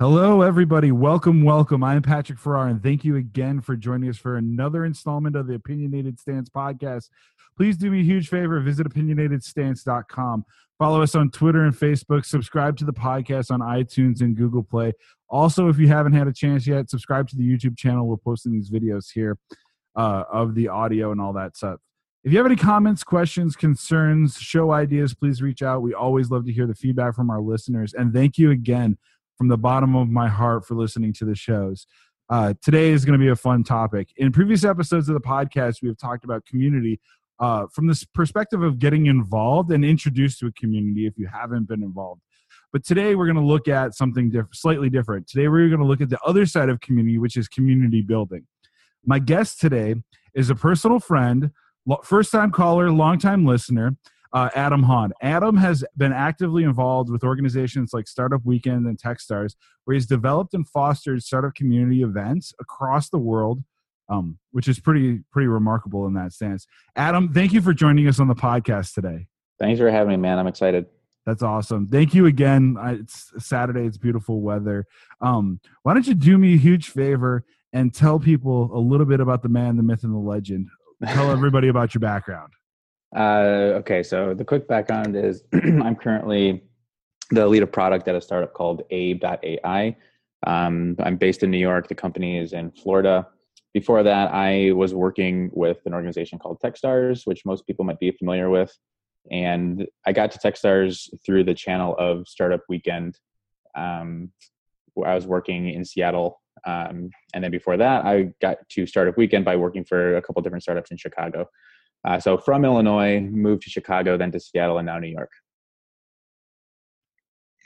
Hello, everybody. Welcome, welcome. I'm Patrick Farrar, and thank you again for joining us for another installment of the Opinionated Stance podcast. Please do me a huge favor visit opinionatedstance.com. Follow us on Twitter and Facebook. Subscribe to the podcast on iTunes and Google Play. Also, if you haven't had a chance yet, subscribe to the YouTube channel. We're posting these videos here uh, of the audio and all that stuff. If you have any comments, questions, concerns, show ideas, please reach out. We always love to hear the feedback from our listeners. And thank you again from the bottom of my heart for listening to the shows. Uh, today is going to be a fun topic. In previous episodes of the podcast, we have talked about community uh, from this perspective of getting involved and introduced to a community if you haven't been involved. But today we're going to look at something diff- slightly different. Today we're going to look at the other side of community, which is community building. My guest today is a personal friend, first time caller, long time listener uh, Adam Hahn. Adam has been actively involved with organizations like Startup Weekend and Techstars, where he's developed and fostered startup community events across the world, um, which is pretty pretty remarkable in that sense. Adam, thank you for joining us on the podcast today. Thanks for having me, man. I'm excited. That's awesome. Thank you again. It's Saturday. It's beautiful weather. Um, why don't you do me a huge favor and tell people a little bit about the man, the myth, and the legend? Tell everybody about your background. Uh, okay, so the quick background is I'm currently the lead of product at a startup called Abe.ai. Um, I'm based in New York. The company is in Florida. Before that, I was working with an organization called Techstars, which most people might be familiar with. And I got to Techstars through the channel of Startup Weekend, um, where I was working in Seattle. Um, and then before that, I got to Startup Weekend by working for a couple different startups in Chicago. Uh, so from Illinois, moved to Chicago, then to Seattle, and now New York.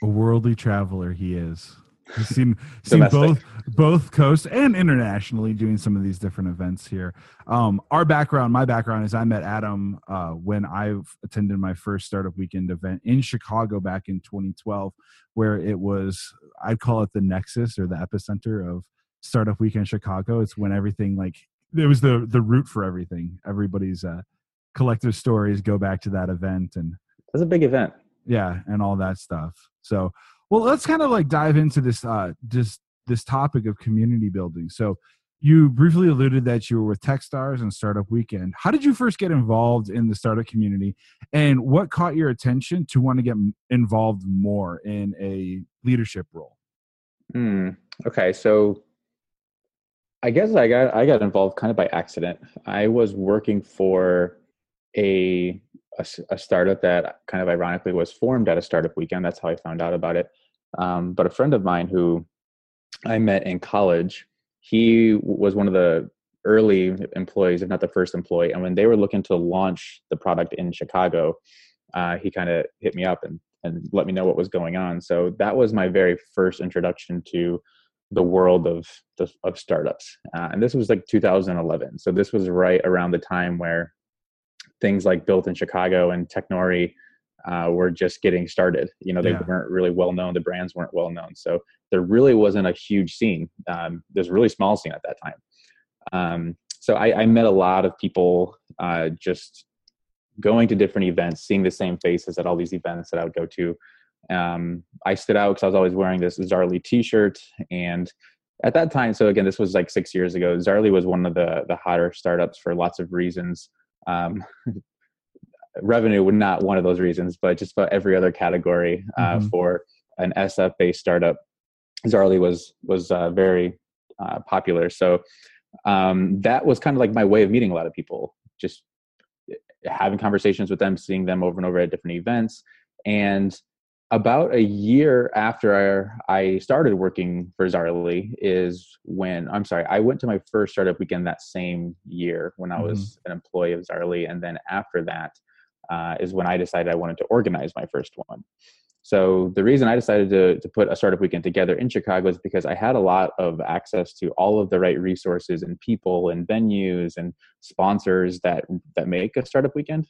A worldly traveler he is. He's seen, seen both both coasts and internationally doing some of these different events here. Um, our background, my background is I met Adam uh, when I attended my first startup weekend event in Chicago back in 2012, where it was I'd call it the nexus or the epicenter of startup weekend Chicago. It's when everything like it was the the root for everything. Everybody's uh, collective stories go back to that event, and it's a big event. Yeah, and all that stuff. So, well, let's kind of like dive into this uh, just this topic of community building. So, you briefly alluded that you were with Techstars and Startup Weekend. How did you first get involved in the startup community, and what caught your attention to want to get involved more in a leadership role? Hmm. okay, so I guess I got I got involved kind of by accident. I was working for a, a, a startup that kind of ironically was formed at a startup weekend. That's how I found out about it. Um, but a friend of mine who I met in college, he was one of the early employees, if not the first employee. And when they were looking to launch the product in Chicago, uh, he kind of hit me up and and let me know what was going on. So that was my very first introduction to the world of the, of startups. Uh, and this was like 2011 so this was right around the time where things like built in chicago and technori uh, were just getting started. You know they yeah. weren't really well known. The brands weren't well known. So there really wasn't a huge scene. Um, there's a really small scene at that time. Um, so I, I, met a lot of people uh, just going to different events seeing the same faces at all these events that i would go to um, I stood out because I was always wearing this Zaarly T-shirt, and at that time, so again, this was like six years ago. Zaarly was one of the the hotter startups for lots of reasons. Um, revenue was not one of those reasons, but just about every other category uh, mm-hmm. for an SF based startup, Zaarly was was uh, very uh, popular. So um, that was kind of like my way of meeting a lot of people, just having conversations with them, seeing them over and over at different events, and about a year after I started working for Zaarly is when I'm sorry, I went to my first startup weekend that same year when I was mm-hmm. an employee of Zaarly, and then after that uh, is when I decided I wanted to organize my first one. So the reason I decided to to put a startup weekend together in Chicago is because I had a lot of access to all of the right resources and people and venues and sponsors that that make a startup weekend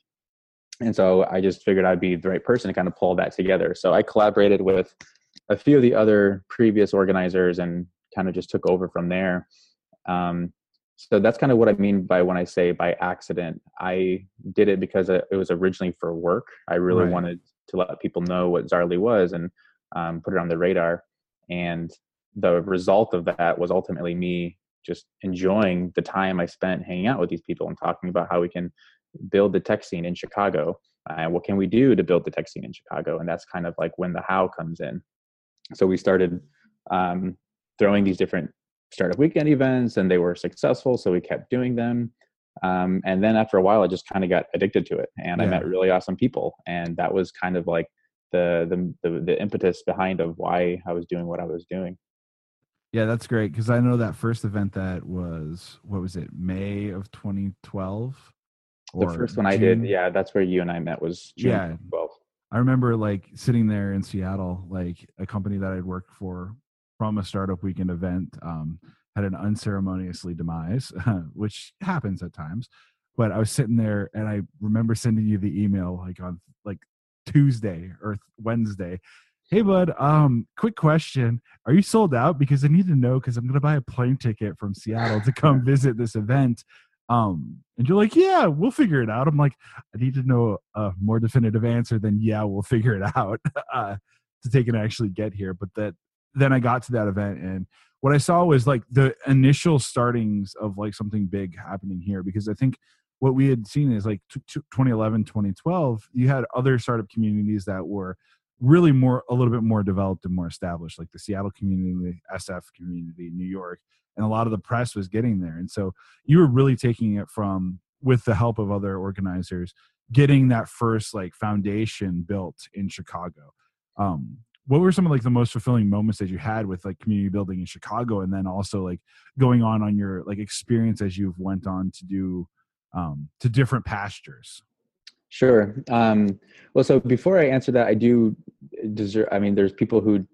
and so I just figured I'd be the right person to kind of pull that together. So I collaborated with a few of the other previous organizers and kind of just took over from there. Um, so that's kind of what I mean by when I say by accident. I did it because it was originally for work. I really right. wanted to let people know what Zaarly was and um, put it on the radar. And the result of that was ultimately me just enjoying the time I spent hanging out with these people and talking about how we can build the tech scene in Chicago. And uh, what can we do to build the tech scene in Chicago? And that's kind of like when the how comes in. So we started um, throwing these different startup weekend events, and they were successful. So we kept doing them. Um, and then after a while, I just kind of got addicted to it, and yeah. I met really awesome people, and that was kind of like the, the the the impetus behind of why I was doing what I was doing. Yeah, that's great because I know that first event that was what was it May of 2012. The first one June? I did, yeah, that's where you and I met was June yeah. 12. I remember like sitting there in Seattle, like a company that I'd worked for from a startup weekend event um, had an unceremoniously demise, which happens at times. But I was sitting there and I remember sending you the email like on like Tuesday or Wednesday Hey bud, um, quick question. Are you sold out? Because I need to know because I'm gonna buy a plane ticket from Seattle to come visit this event. Um, and you're like, Yeah, we'll figure it out. I'm like, I need to know a more definitive answer than yeah, we'll figure it out uh, to take and actually get here. But that then I got to that event and what I saw was like the initial startings of like something big happening here because I think what we had seen is like t- t- 2011 2012 you had other startup communities that were really more a little bit more developed and more established like the seattle community the sf community new york and a lot of the press was getting there. And so you were really taking it from with the help of other organizers getting that first like foundation built in chicago. Um, what were some of like the most fulfilling moments that you had with like community building in chicago and then also like going on on your like experience as you've went on to do um, to different pastures Sure. Um, well, so before I answer that, I do deserve. I mean, there's people who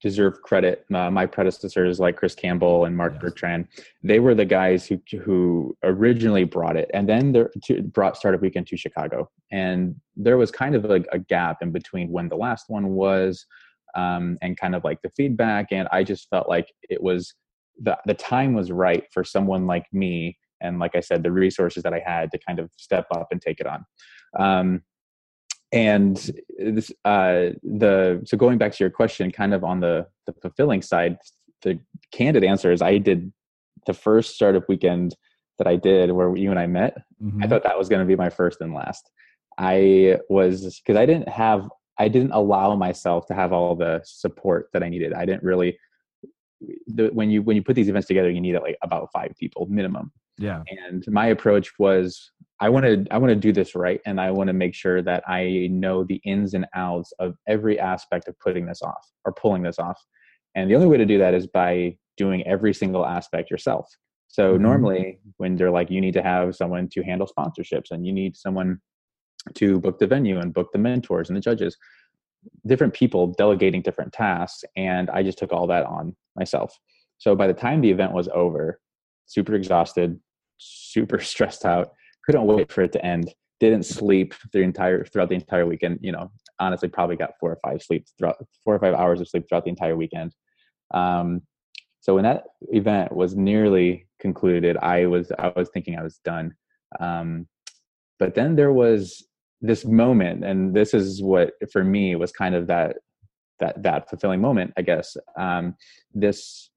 deserve credit. Uh, my predecessors, like Chris Campbell and Mark yes. Bertrand, they were the guys who who originally brought it, and then they brought Startup Weekend to Chicago. And there was kind of like a gap in between when the last one was, um, and kind of like the feedback. And I just felt like it was the the time was right for someone like me and like i said the resources that i had to kind of step up and take it on um, and this uh, the so going back to your question kind of on the the fulfilling side the candid answer is i did the first startup weekend that i did where you and i met mm-hmm. i thought that was going to be my first and last. I was because i didn't have i didn't allow myself to have all the support that i needed. I didn't really the, when you when you put these events together you need like about five people minimum yeah. And my approach was i want to i want to do this right and i want to make sure that i know the ins and outs of every aspect of putting this off or pulling this off. And the only way to do that is by doing every single aspect yourself. So mm-hmm. normally when they're like you need to have someone to handle sponsorships and you need someone to book the venue and book the mentors and the judges different people delegating different tasks and i just took all that on myself. So by the time the event was over super exhausted super stressed out couldn't wait for it to end didn't sleep the entire throughout the entire weekend you know honestly probably got four or five sleep throughout four or five hours of sleep throughout the entire weekend. Um, so when that event was nearly concluded i was i was thinking i was done. Um, but then there was this moment and this is what for me was kind of that that that fulfilling moment i guess. Um, this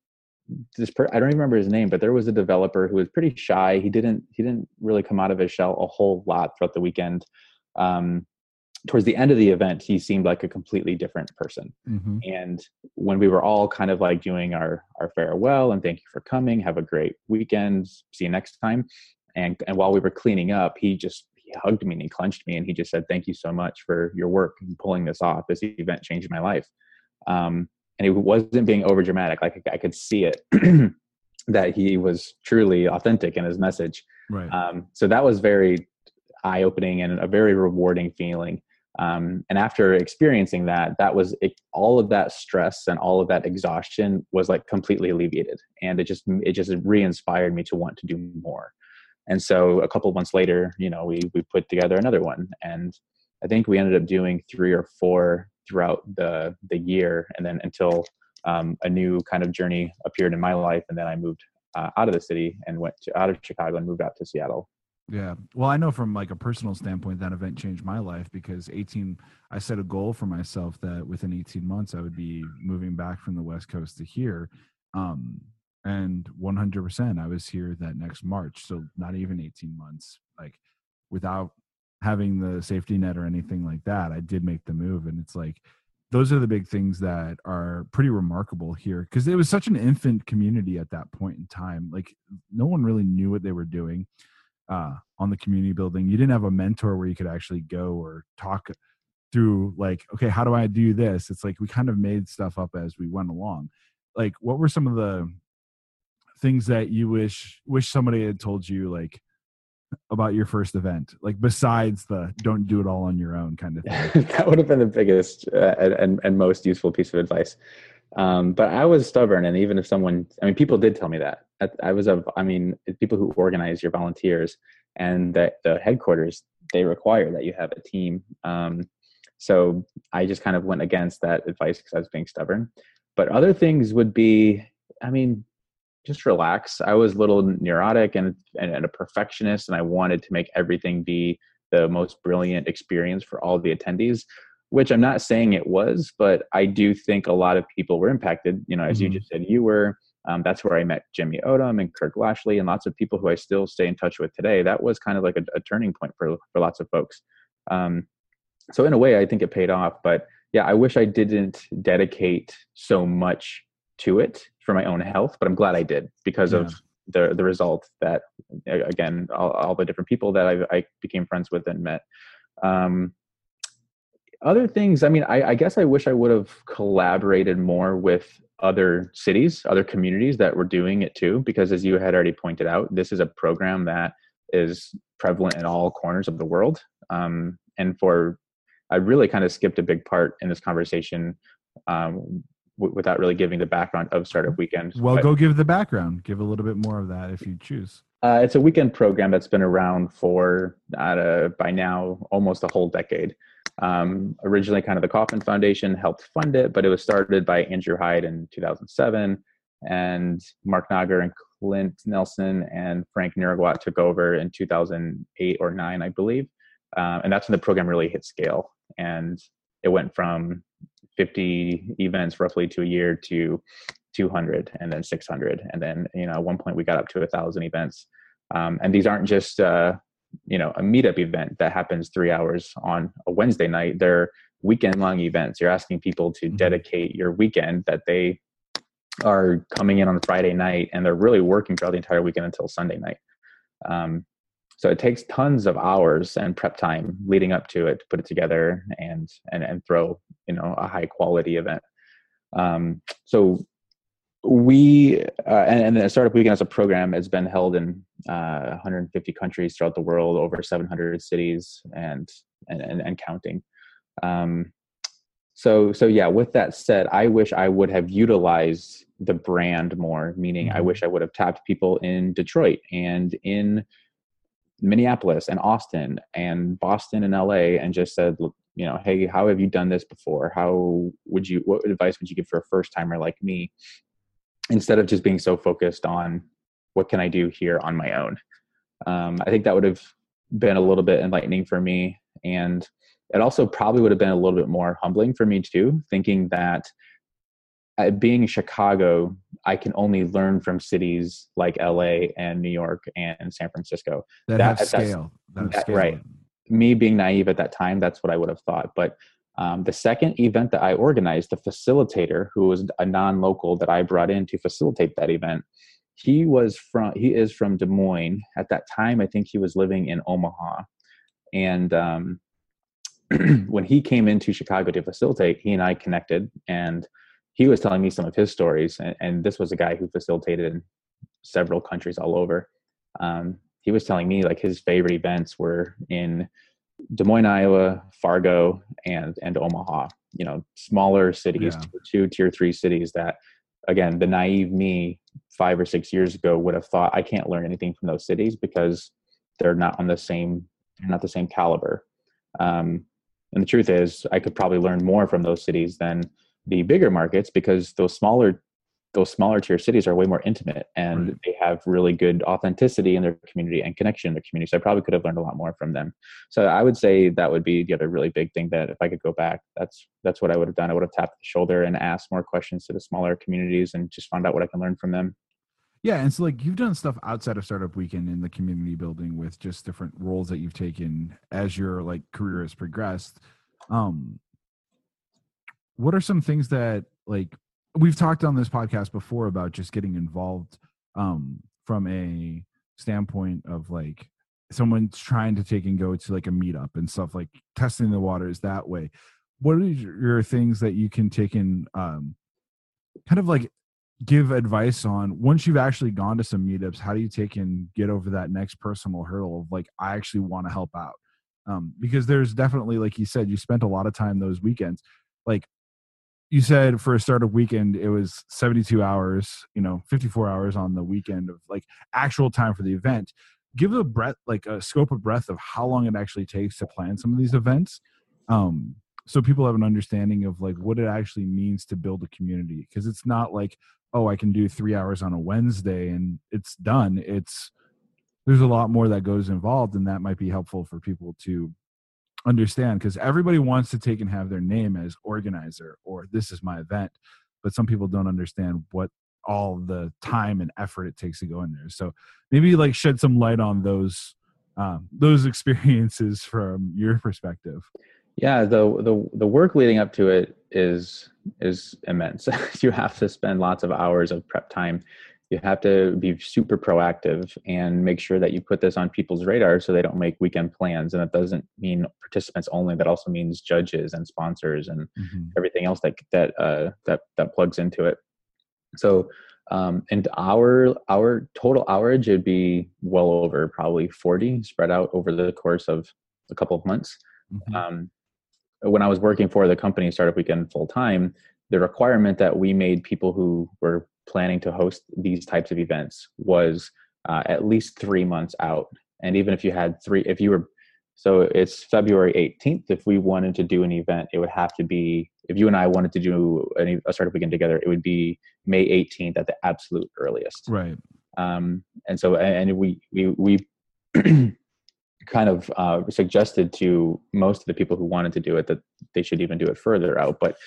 this per, i don't even remember his name but there was a developer who was pretty shy he didn't he didn't really come out of his shell a whole lot throughout the weekend um, towards the end of the event he seemed like a completely different person mm-hmm. and when we were all kind of like doing our our farewell and thank you for coming have a great weekend see you next time and and while we were cleaning up he just he hugged me and he clenched me and he just said, "Thank you so much for your work in pulling this off. This event changed my life." Um, and he wasn't being over dramatic; like I could see it that he was truly authentic in his message. Right. Um, so that was very eye opening and a very rewarding feeling. Um, and after experiencing that, that was it, all of that stress and all of that exhaustion was like completely alleviated, and it just it just re-inspired me to want to do more and so a couple months later you know we we put together another one and i think we ended up doing three or four throughout the the year and then until um, a new kind of journey appeared in my life and then i moved uh, out of the city and went to out of chicago and moved out to seattle Yeah. Well, I know from like a personal standpoint that event changed my life because 18 I set a goal for myself that within 18 months I would be moving back from the West Coast to here. Um and 100% I was here that next March, so not even 18 months like without having the safety net or anything like that. I did make the move and it's like those are the big things that are pretty remarkable here because it was such an infant community at that point in time. Like no one really knew what they were doing uh, on the community building. You didn't have a mentor where you could actually go or talk through like, okay, how do I do this? It's like we kind of made stuff up as we went along. Like, what were some of the things that you wish wish somebody had told you like about your first event like besides the don't do it all on your own kind of thing? That would have been the biggest uh, and, and most useful piece of advice. Um, but i was stubborn and even if someone i mean people did tell me that. I was a i mean people who organize your volunteers and the, the headquarters they require that you have a team. Um, so i just kind of went against that advice because i was being stubborn. But other things would be i mean just relax. I was a little neurotic and, and, a perfectionist, and I wanted to make everything be the most brilliant experience for all the attendees. Which I'm not saying it was, but I do think a lot of people were impacted. You know, as mm-hmm. you just said, you were. Um, that's where I met Jimmy Odom and Kirk Lashley and lots of people who I still stay in touch with today. That was kind of like a, a turning point for for lots of folks. Um, so in a way, I think it paid off. But yeah, I wish I didn't dedicate so much to it for my own health, but I'm glad I did because yeah. of the the result that again all, all the different people that I, I, became friends with and met. Um, other things, I mean, I, I guess I wish I would have collaborated more with other cities, other communities that were doing it too, because as you had already pointed out, this is a program that is prevalent in all corners of the world. Um, and for I really kind of skipped a big part in this conversation um, w- without really giving the background of Startup Weekend. Well, but, go give the background. Give a little bit more of that if you choose. Uh, it's a weekend program that's been around for uh, by now almost a whole decade. Um, originally, kind of the Kauffman Foundation helped fund it, but it was started by Andrew Hyde in 2007, and Marc Nager and Clint Nelson and Franck Nouyrigat took over in 2008 or nine, I believe. Uh, and that's when the program really hit scale, and it went from 50 events roughly to a year to 200 and then 600 and then you know at one point we got up to a thousand events. Um, and these aren't just uh, you know a meetup event that happens three hours on a wednesday night. They're weekend long events. You're asking people to mm-hmm. dedicate your weekend that they are coming in on friday night and they're really working throughout the entire weekend until sunday night. Um, so it takes tons of hours and prep time leading up to it to put it together and and and throw you know a high quality event um, so we uh, and, and the startup weekend as a program has been held in uh, 150 countries throughout the world over 700 cities and and and, and counting um, so so yeah with that said i wish i would have utilized the brand more meaning mm-hmm. i wish i would have tapped people in detroit and in Minneapolis and Austin and Boston and LA and just said, look, you know, hey, how have you done this before? How would you, what advice would you give for a first timer like me? Instead of just being so focused on what can I do here on my own. Um, I think that would have been a little bit enlightening for me. And it also probably would have been a little bit more humbling for me too, thinking that being in Chicago, I can only learn from cities like LA and New York and San Francisco. That, that have scale. That, that scale. Right. Me being naive at that time, that's what I would have thought. But um, the second event that I organized, the facilitator, who was a non-local that I brought in to facilitate that event, he was from he is from Des Moines. At that time, I think he was living in Omaha, and um, when he came into Chicago to facilitate, he and I connected and he was telling me some of his stories, and, and this was a guy who facilitated in several countries all over. Um, he was telling me like his favorite events were in Des Moines, Iowa, Fargo, and and Omaha. You know, smaller cities, yeah. tier two, tier three cities that, again, the naive me five or six years ago would have thought I can't learn anything from those cities because they're not on the same, they're not the same caliber. Um, and the truth is, I could probably learn more from those cities than the bigger markets because those smaller those smaller tier cities are way more intimate and right. they have really good authenticity in their community and connection in their community. So I probably could have learned a lot more from them. So I would say that would be the other really big thing that if I could go back, that's that's what I would have done. I would have tapped the shoulder and asked more questions to the smaller communities and just found out what I can learn from them. Yeah, and so like you've done stuff outside of Startup Weekend in the community building with just different roles that you've taken as your like career has progressed. Um what are some things that like we've talked on this podcast before about just getting involved um from a standpoint of like someone's trying to take and go to like a meetup and stuff like testing the waters that way. What are your things that you can take in um kind of like give advice on once you've actually gone to some meetups how do you take and get over that next personal hurdle of like i actually want to help out? Um because there's definitely like you said you spent a lot of time those weekends like you said for a startup weekend it was 72 hours you know 54 hours on the weekend of like actual time for the event. Give a breadth like a scope of breadth of how long it actually takes to plan some of these events um so people have an understanding of like what it actually means to build a community because it's not like oh i can do three hours on a wednesday and it's done. It's there's a lot more that goes involved and that might be helpful for people to understand because everybody wants to take and have their name as organizer or this is my event but some people don't understand what all the time and effort it takes to go in there. So maybe like shed some light on those um, those experiences from your perspective. Yeah the, the the work leading up to it is is immense. You have to spend lots of hours of prep time you have to be super proactive and make sure that you put this on people's radar so they don't make weekend plans and it doesn't mean participants only that also means judges and sponsors and mm-hmm. everything else that that uh, that that plugs into it so um, and our our total hourage would be well over probably 40 spread out over the course of a couple of months mm-hmm. um, when i was working for the company startup weekend full time the requirement that we made people who were planning to host these types of events was uh, at least three months out. And even if you had three, if you were, so it's February 18th. If we wanted to do an event, it would have to be, if you and I wanted to do any, a startup weekend together, it would be May 18th at the absolute earliest. Right. Um, and so, and we, we, we kind of uh, suggested to most of the people who wanted to do it that they should even do it further out. But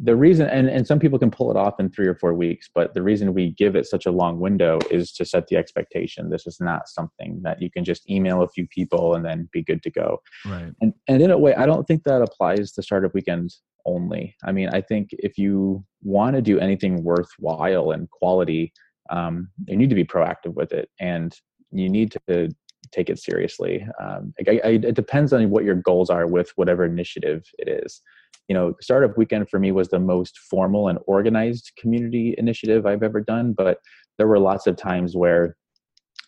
the reason and, and some people can pull it off in three or four weeks but the reason we give it such a long window is to set the expectation this is not something that you can just email a few people and then be good to go right and and in a way i don't think that applies to startup weekends only i mean i think if you want to do anything worthwhile and quality um, you need to be proactive with it and you need to take it seriously. Um, I, I, it depends on what your goals are with whatever initiative it is. You know, Startup Weekend for me was the most formal and organized community initiative I've ever done, but there were lots of times where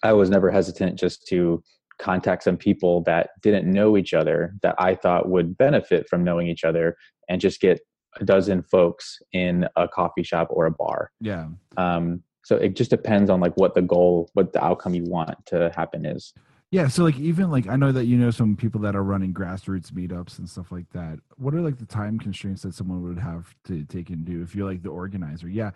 I was never hesitant just to contact some people that didn't know each other that I thought would benefit from knowing each other and just get a dozen folks in a coffee shop or a bar. Yeah. Um, so it just depends on like what the goal, what the outcome you want to happen is. Yeah, so like even like I know that you know some people that are running grassroots meetups and stuff like that. What are like the time constraints that someone would have to take and do if you're like the organizer? Yeah,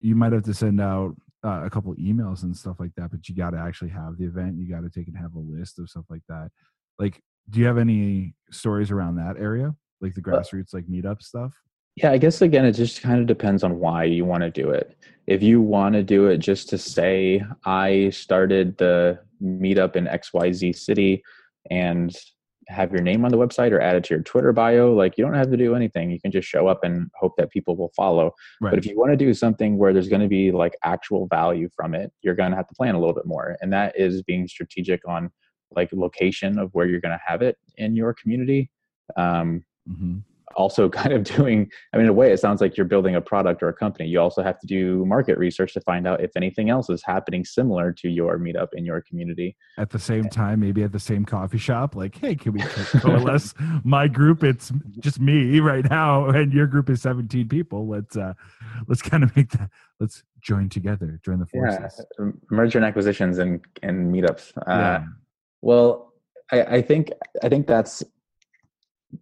you might have to send out uh, a couple emails and stuff like that, but you got to actually have the event. You got to take and have a list of stuff like that. Like, do you have any stories around that area, like the uh grassroots like meetup stuff? Yeah, I guess again, it just kind of depends on why you want to do it. If you want to do it just to say, I started the meetup in XYZ city and have your name on the website or add it to your Twitter bio, like you don't have to do anything. You can just show up and hope that people will follow. Right. But if you want to do something where there's going to be like actual value from it, you're going to have to plan a little bit more. And that is being strategic on like location of where you're going to have it in your community. Um, mm-hmm also kind of doing i mean in a way it sounds like you're building a product or a company. You also have to do market research to find out if anything else is happening similar to your meetup in your community. At the same time maybe at the same coffee shop like hey can we coalesce? My group it's just me right now and your group is 17 people. Let's uh let's kind of make that let's join together join the forces. yeah, merger and acquisitions and and meetups. Uh yeah. well I, I think I think that's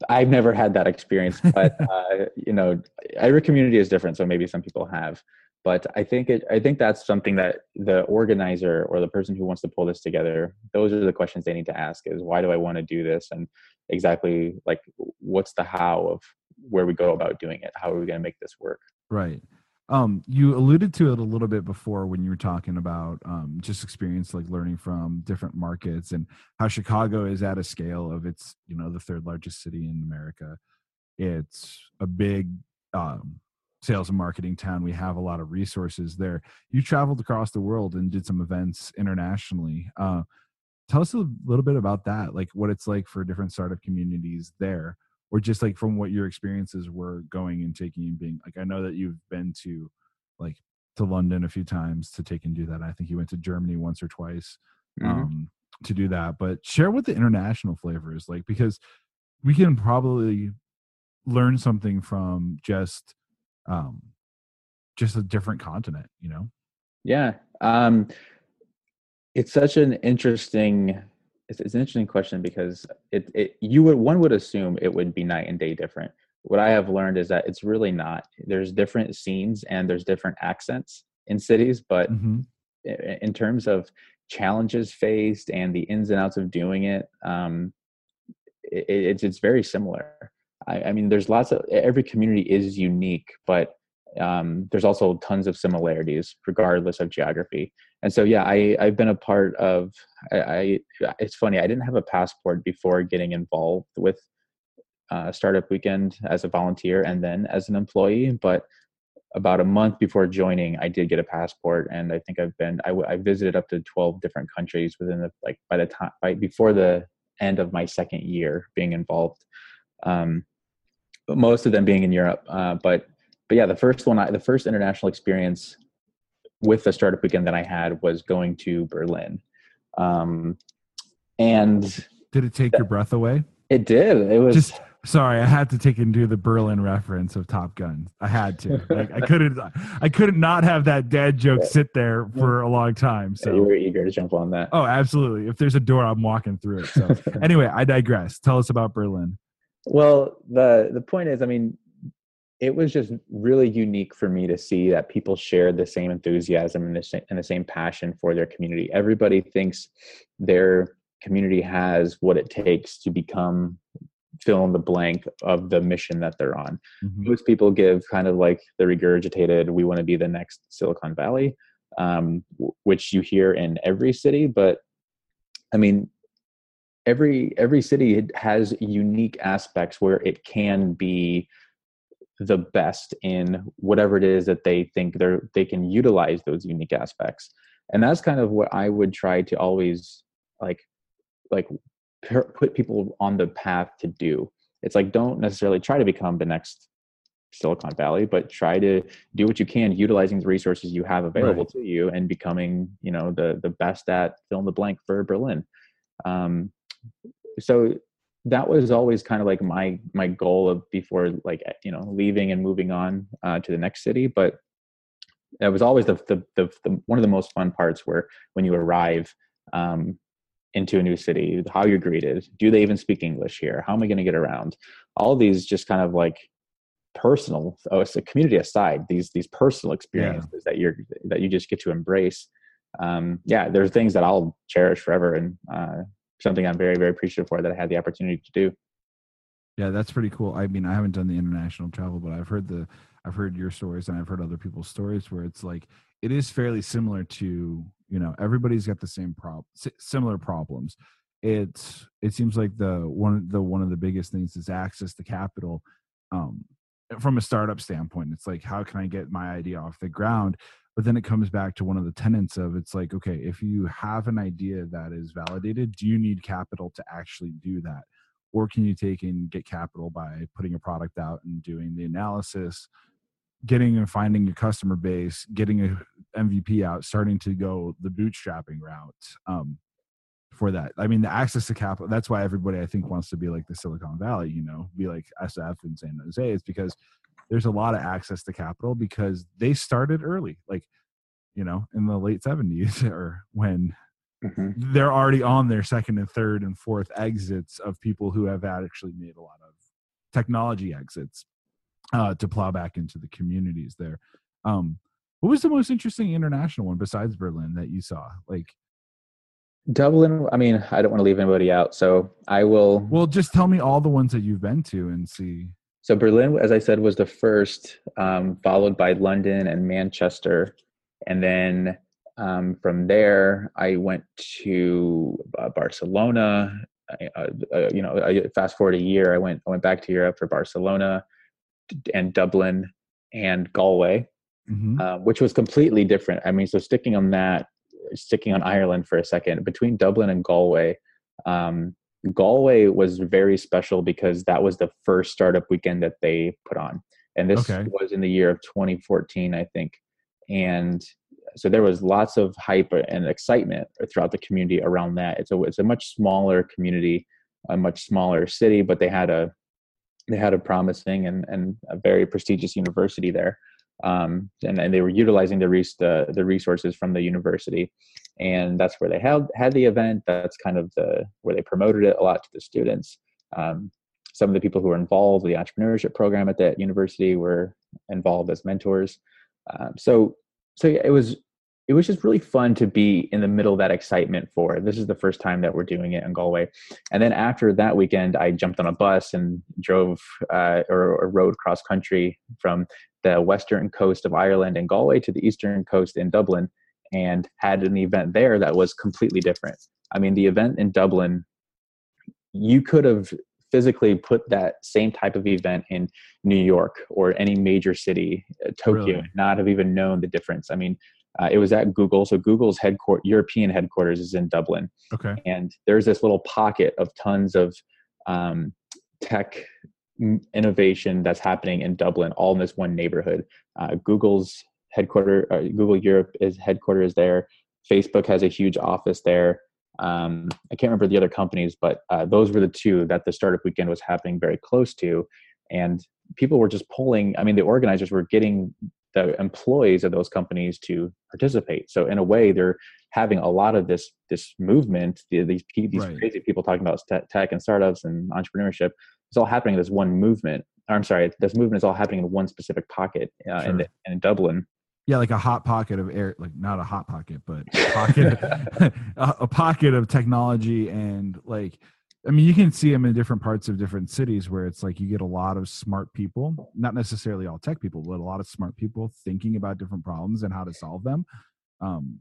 I've never had that experience, but uh, you know, every community is different. So maybe some people have. but i think it i think that's something that the organizer or the person who wants to pull this together those are the questions they need to ask is why do i want to do this and exactly like what's the how of where we go about doing it how are we going to make this work right um you alluded to it a little bit before when you were talking about um just experience like learning from different markets and how chicago is at a scale of it's you know the third largest city in america it's a big um sales and marketing town. We have a lot of resources there. You traveled across the world and did some events internationally. Uh, tell us a little bit about that, like what it's like for different startup communities there, or just like from what your experiences were going and taking and being. Like I know that you've been to like to London a few times to take and do that. I think you went to Germany once or twice mm-hmm. um, to do that. But share what the international flavor is like because we can probably learn something from just um, just a different continent, you know? Yeah. Um, it's such an interesting, it's, it's an interesting question because it, it, you would, one would assume it would be night and day different. What I have learned is that it's really not. There's different scenes and there's different accents in cities, but mm-hmm. in terms of challenges faced and the ins and outs of doing it, um, it, it's it's very similar. I, I mean, there's lots of every community is unique, but um, there's also tons of similarities regardless of geography. And so, yeah, I, I've been a part of. I, I it's funny. I didn't have a passport before getting involved with uh, Startup Weekend as a volunteer and then as an employee, but about a month before joining, I did get a passport, and I think I've been I, I visited up to twelve different countries within the like by the time by before the end of my second year being involved. Um, most of them being in Europe. Uh, but but yeah, the first one, I, the first international experience with the startup weekend that I had was going to Berlin. Um, and did it take that, your breath away? It did. It was just sorry. I had to take and do the Berlin reference of Top Gun. I had to. Like I couldn't. I couldn't not have that dad joke sit there for a long time. So you were eager to jump on that. Oh, absolutely. If there's a door, I'm walking through it. So anyway, I digress. Tell us about Berlin. Well, the the point is, I mean, it was just really unique for me to see that people shared the same enthusiasm and the same, and the same passion for their community. Everybody thinks their community has what it takes to become fill in the blank of the mission that they're on. Mm-hmm. Most people give kind of like the regurgitated, we want to be the next Silicon Valley, um, which you hear in every city. But I mean, every every city has unique aspects where it can be the best in whatever it is that they think they're they can utilize those unique aspects. And that's kind of what i would try to always like like put people on the path to do. It's like don't necessarily try to become the next silicon valley but try to do what you can utilizing the resources you have available right. to you and becoming you know the the best at fill in the blank for berlin. Um, so that was always kind of like my my goal of before like you know leaving and moving on uh, to the next city but it was always the, the, the, the, one of the most fun parts where when you arrive um, into a new city how you're greeted do they even speak english here how am i going to get around all these just kind of like personal oh it's a community aside these these personal experiences yeah. that you're that you just get to embrace um, yeah, there's things that I'll cherish forever and uh, something I'm very, very appreciative for that I had the opportunity to do. Yeah, that's pretty cool. I mean, I haven't done the international travel, but I've heard the, I've heard your stories and I've heard other people's stories where it's like, it is fairly similar to, you know, everybody's got the same problem, similar problems. It's, it seems like the one, the one of the biggest things is access to capital. Um, from a startup standpoint, it's like, how can I get my idea off the ground? But then it comes back to one of the tenets of it's like okay if you have an idea that is validated do you need capital to actually do that? Or can you take and get capital by putting a product out and doing the analysis getting and finding your customer base getting a mvp out starting to go the bootstrapping route um, for that? I mean the access to capital that's why everybody i think wants to be like the silicon valley you know be like sf in san jose is because there's a lot of access to capital because they started early, like you know, in the late 70s or when mm-hmm. they're already on their second and third and fourth exits of people who have actually made a lot of technology exits uh, to plow back into the communities there. Um, What was the most interesting international one besides Berlin that you saw? Like Dublin, I mean, I don't want to leave anybody out, so I will. Well, just tell me all the ones that you've been to and see. So Berlin, as I said, was the first, um, followed by London and Manchester, and then um, from there I went to uh, Barcelona. Uh, uh, you know, I, fast forward a year, I went I went back to Europe for Barcelona and Dublin and Galway, mm-hmm. uh, which was completely different. I mean, so sticking on that, sticking on Ireland for a second, between Dublin and Galway, um, Galway was very special because that was the first startup weekend that they put on. And this okay. was in the year of 2014, I think. And so there was lots of hype and excitement throughout the community around that. It's a, it's a much smaller community, a much smaller city, but they had a, they had a promising and, and a very prestigious university there um, and, and they were utilizing the, res- the, the resources from the university. And that's where they held had the event. That's kind of the where they promoted it a lot to the students. Um, some of the people who were involved the entrepreneurship program at that university were involved as mentors. Um, so so yeah, it was it was just really fun to be in the middle of that excitement for this is the first time that we're doing it in galway. And then after that weekend i jumped on a bus and drove uh, or, or rode cross country from the western coast of ireland and galway to the eastern coast in dublin and had an event there that was completely different. I mean the event in dublin you could have physically put that same type of event in new york or any major city uh, tokyo really? not have even known the difference. I mean uh, it was at Google. So Google's headquarters, European headquarters is in Dublin. Okay. And there's this little pocket of tons of um, tech innovation that's happening in Dublin, all in this one neighborhood. Uh, Google's headquarters, uh, Google Europe is headquarters there. Facebook has a huge office there. Um, I can't remember the other companies, but uh, those were the two that the startup weekend was happening very close to. And people were just pulling. I mean, the organizers were getting the employees of those companies to participate. So in a way, they're having a lot of this this movement. These these right. crazy people talking about tech and startups and entrepreneurship. It's all happening in this one movement. I'm sorry, this movement is all happening in one specific pocket uh, sure. in, the, in Dublin. Yeah, like a hot pocket of air, like not a hot pocket, but a pocket, a pocket of technology and like I mean, you can see them in different parts of different cities where it's like you get a lot of smart people, not necessarily all tech people, but a lot of smart people thinking about different problems and how to solve them um,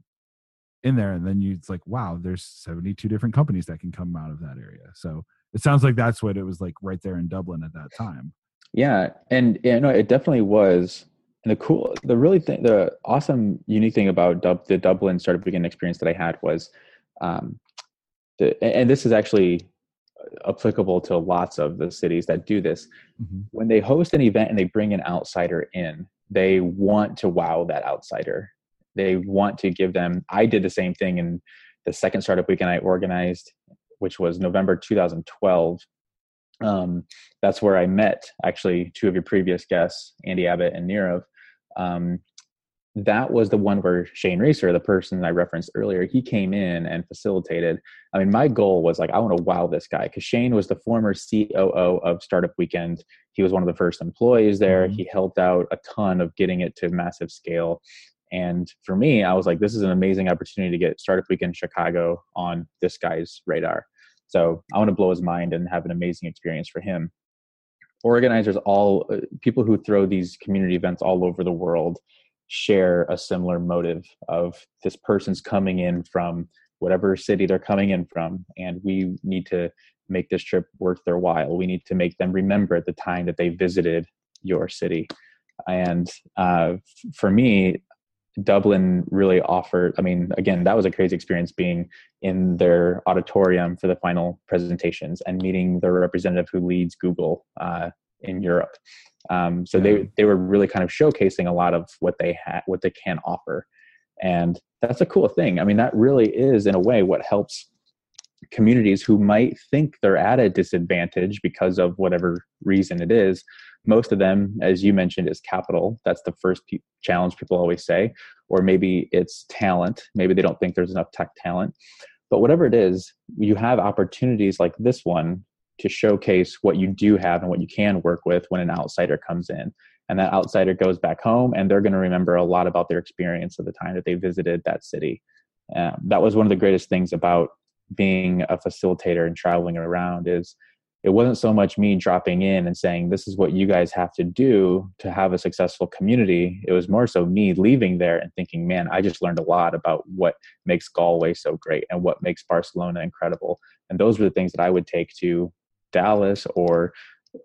in there. And then you, it's like, wow, there's 72 different companies that can come out of that area. So it sounds like that's what it was like right there in Dublin at that time. Yeah. And, yeah, no, it definitely was. And the cool, the really thing, the awesome, unique thing about Dub, the Dublin startup weekend experience that I had was, um, the, and this is actually applicable to lots of the cities that do this. Mm-hmm. When they host an event and they bring an outsider in, they want to wow that outsider. They want to give them. I did the same thing in the second startup weekend I organized, which was November 2012. Um, that's where I met actually two of your previous guests, Andy Abbott and Nirav. Um, that was the one where Shane Reiser, the person I referenced earlier, he came in and facilitated. I mean, my goal was like, I want to wow this guy because Shane was the former COO of Startup Weekend. He was one of the first employees there. Mm-hmm. He helped out a ton of getting it to massive scale. And for me, I was like, this is an amazing opportunity to get Startup Weekend Chicago on this guy's radar. So I want to blow his mind and have an amazing experience for him. Organizers, all uh, people who throw these community events all over the world, share a similar motive of this person's coming in from whatever city they're coming in from and we need to make this trip worth their while. We need to make them remember the time that they visited your city. And uh, for me dublin really offered i mean again that was a crazy experience being in their auditorium for the final presentations and meeting the representative who leads google uh, in europe um, so yeah. they they were really kind of showcasing a lot of what they had, what they can offer, and that's a cool thing. I mean, that really is in a way what helps communities who might think they're at a disadvantage because of whatever reason it is. Most of them, as you mentioned, is capital. That's the first pe- challenge people always say, or maybe it's talent. Maybe they don't think there's enough tech talent. But whatever it is, you have opportunities like this one to showcase what you do have and what you can work with when an outsider comes in. and that outsider goes back home and they're going to remember a lot about their experience of the time that they visited that city. Um, that was one of the greatest things about being a facilitator and traveling around is it wasn't so much me dropping in and saying this is what you guys have to do to have a successful community. It was more so me leaving there and thinking man i just learned a lot about what makes galway so great and what makes barcelona incredible. And those were the things that i would take to dallas or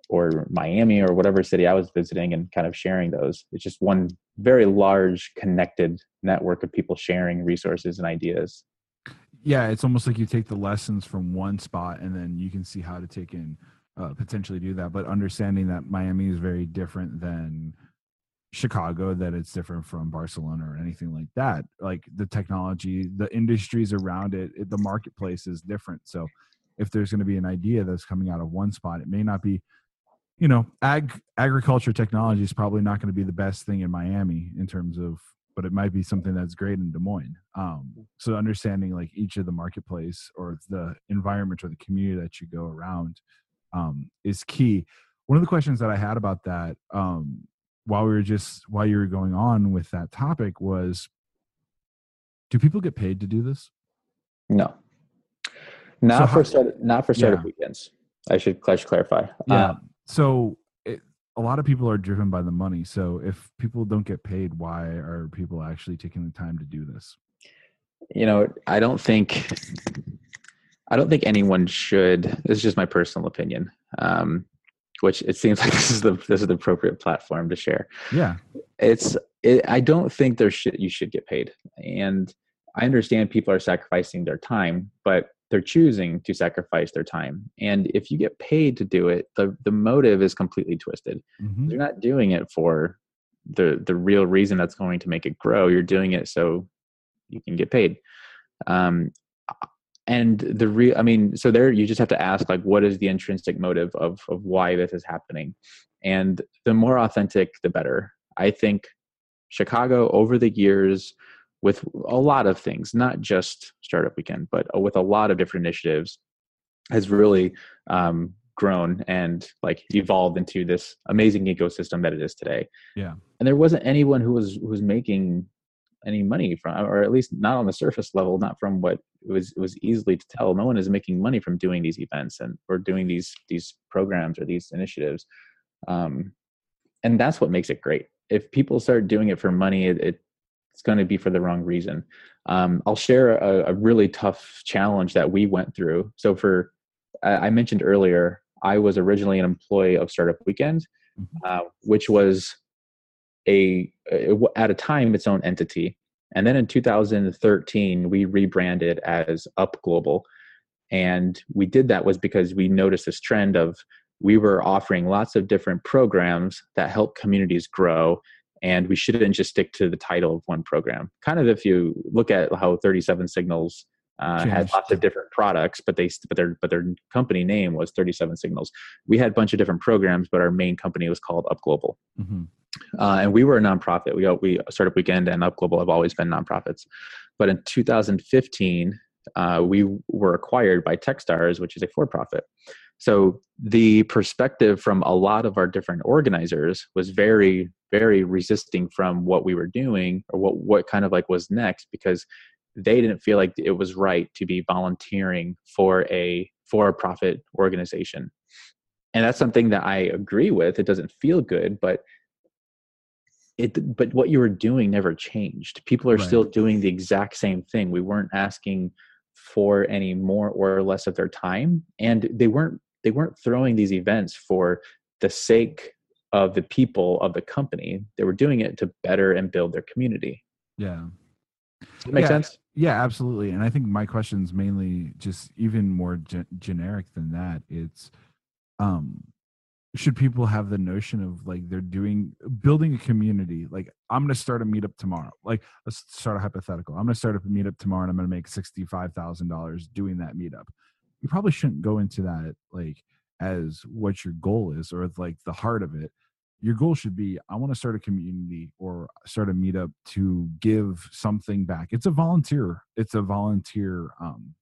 or miami or whatever city i was visiting and kind of sharing those it's just one very large connected network of people sharing resources and ideas yeah, it's almost like you take the lessons from one spot and then you can see how to take in uh, potentially do that. But understanding that Miami is very different than Chicago, that it's different from Barcelona or anything like that. Like the technology, the industries around it, it the marketplace is different. So if there's going to be an idea that's coming out of one spot, it may not be you know, ag agriculture technology is probably not going to be the best thing in Miami in terms of but it might be something that's great in Des Moines. Um, so understanding like each of the marketplace or the environment or the community that you go around um, is key. One of the questions that I had about that um, while we were just while you were going on with that topic was, do people get paid to do this? No, not so for how, start, not for startup yeah. weekends. I should, I should clarify. Yeah. Um, so a lot of people are driven by the money. So if people don't get paid, why are people actually taking the time to do this? You know, I don't think I don't think anyone should. This is just my personal opinion. Um, which it seems like this is the this is the appropriate platform to share. Yeah, it's. It, I don't think there should you should get paid, and I understand people are sacrificing their time, but they're choosing to sacrifice their time. And if you get paid to do it the the motive is completely twisted. Mm-hmm. you're not doing it for the the real reason that's going to make it grow. You're doing it so you can get paid. Um and the real i mean so there you just have to ask like what is the intrinsic motive of of why this is happening? And the more authentic the better. I think chicago over the years with a lot of things, not just Startup Weekend, but uh, with a lot of different initiatives, has really um, grown and like evolved into this amazing ecosystem that it is today. Yeah, and there wasn't anyone who was who was making any money from, or at least not on the surface level, not from what it was it was easily to tell. No one is making money from doing these events and or doing these these programs or these initiatives, um, and that's what makes it great. If people start doing it for money, it, it it's going to be for the wrong reason. Um, I'll share a, a, really tough challenge that we went through. So, for I mentioned earlier, I was originally an employee of Startup Weekend, mm-hmm. uh, which was a at a time its own entity. And then in 2013, we rebranded as Up Global, and we did that was because we noticed this trend of we were offering lots of different programs that help communities grow and we shouldn't just stick to the title of one program. Kind of if you look at how 37 Signals uh, had lots of different products, but they but their but their company name was 37 Signals. We had a bunch of different programs, but our main company was called Up Global. Mm-hmm. Uh, and we were a nonprofit. We we Startup Weekend and Up Global have always been nonprofits. But in 2015, uh, we were acquired by TechStars, which is a for-profit. So the perspective from a lot of our different organizers was very, very resisting from what we were doing or what, what kind of like was next because they didn't feel like it was right to be volunteering for a for a profit organization. And that's something that I agree with. It doesn't feel good, but it but what you were doing never changed. People are right. still doing the exact same thing. We weren't asking for any more or less of their time and they weren't they weren't throwing these events for the sake of the people of the company. They were doing it to better and build their community. Yeah. Does make yeah, sense? yeah absolutely. And i think my question is mainly just even more ge- generic than that. It's um should people have the notion of like they're doing building a community? Like i'm going to start a meetup tomorrow. Like let's start a hypothetical. I'm going to start up a meetup tomorrow and i'm going to make $65000 doing that meetup you probably shouldn't go into that like as what your goal is or like the heart of it. Your goal should be i want to start a community or start a meetup to give something back. It's a volunteer it's a volunteer um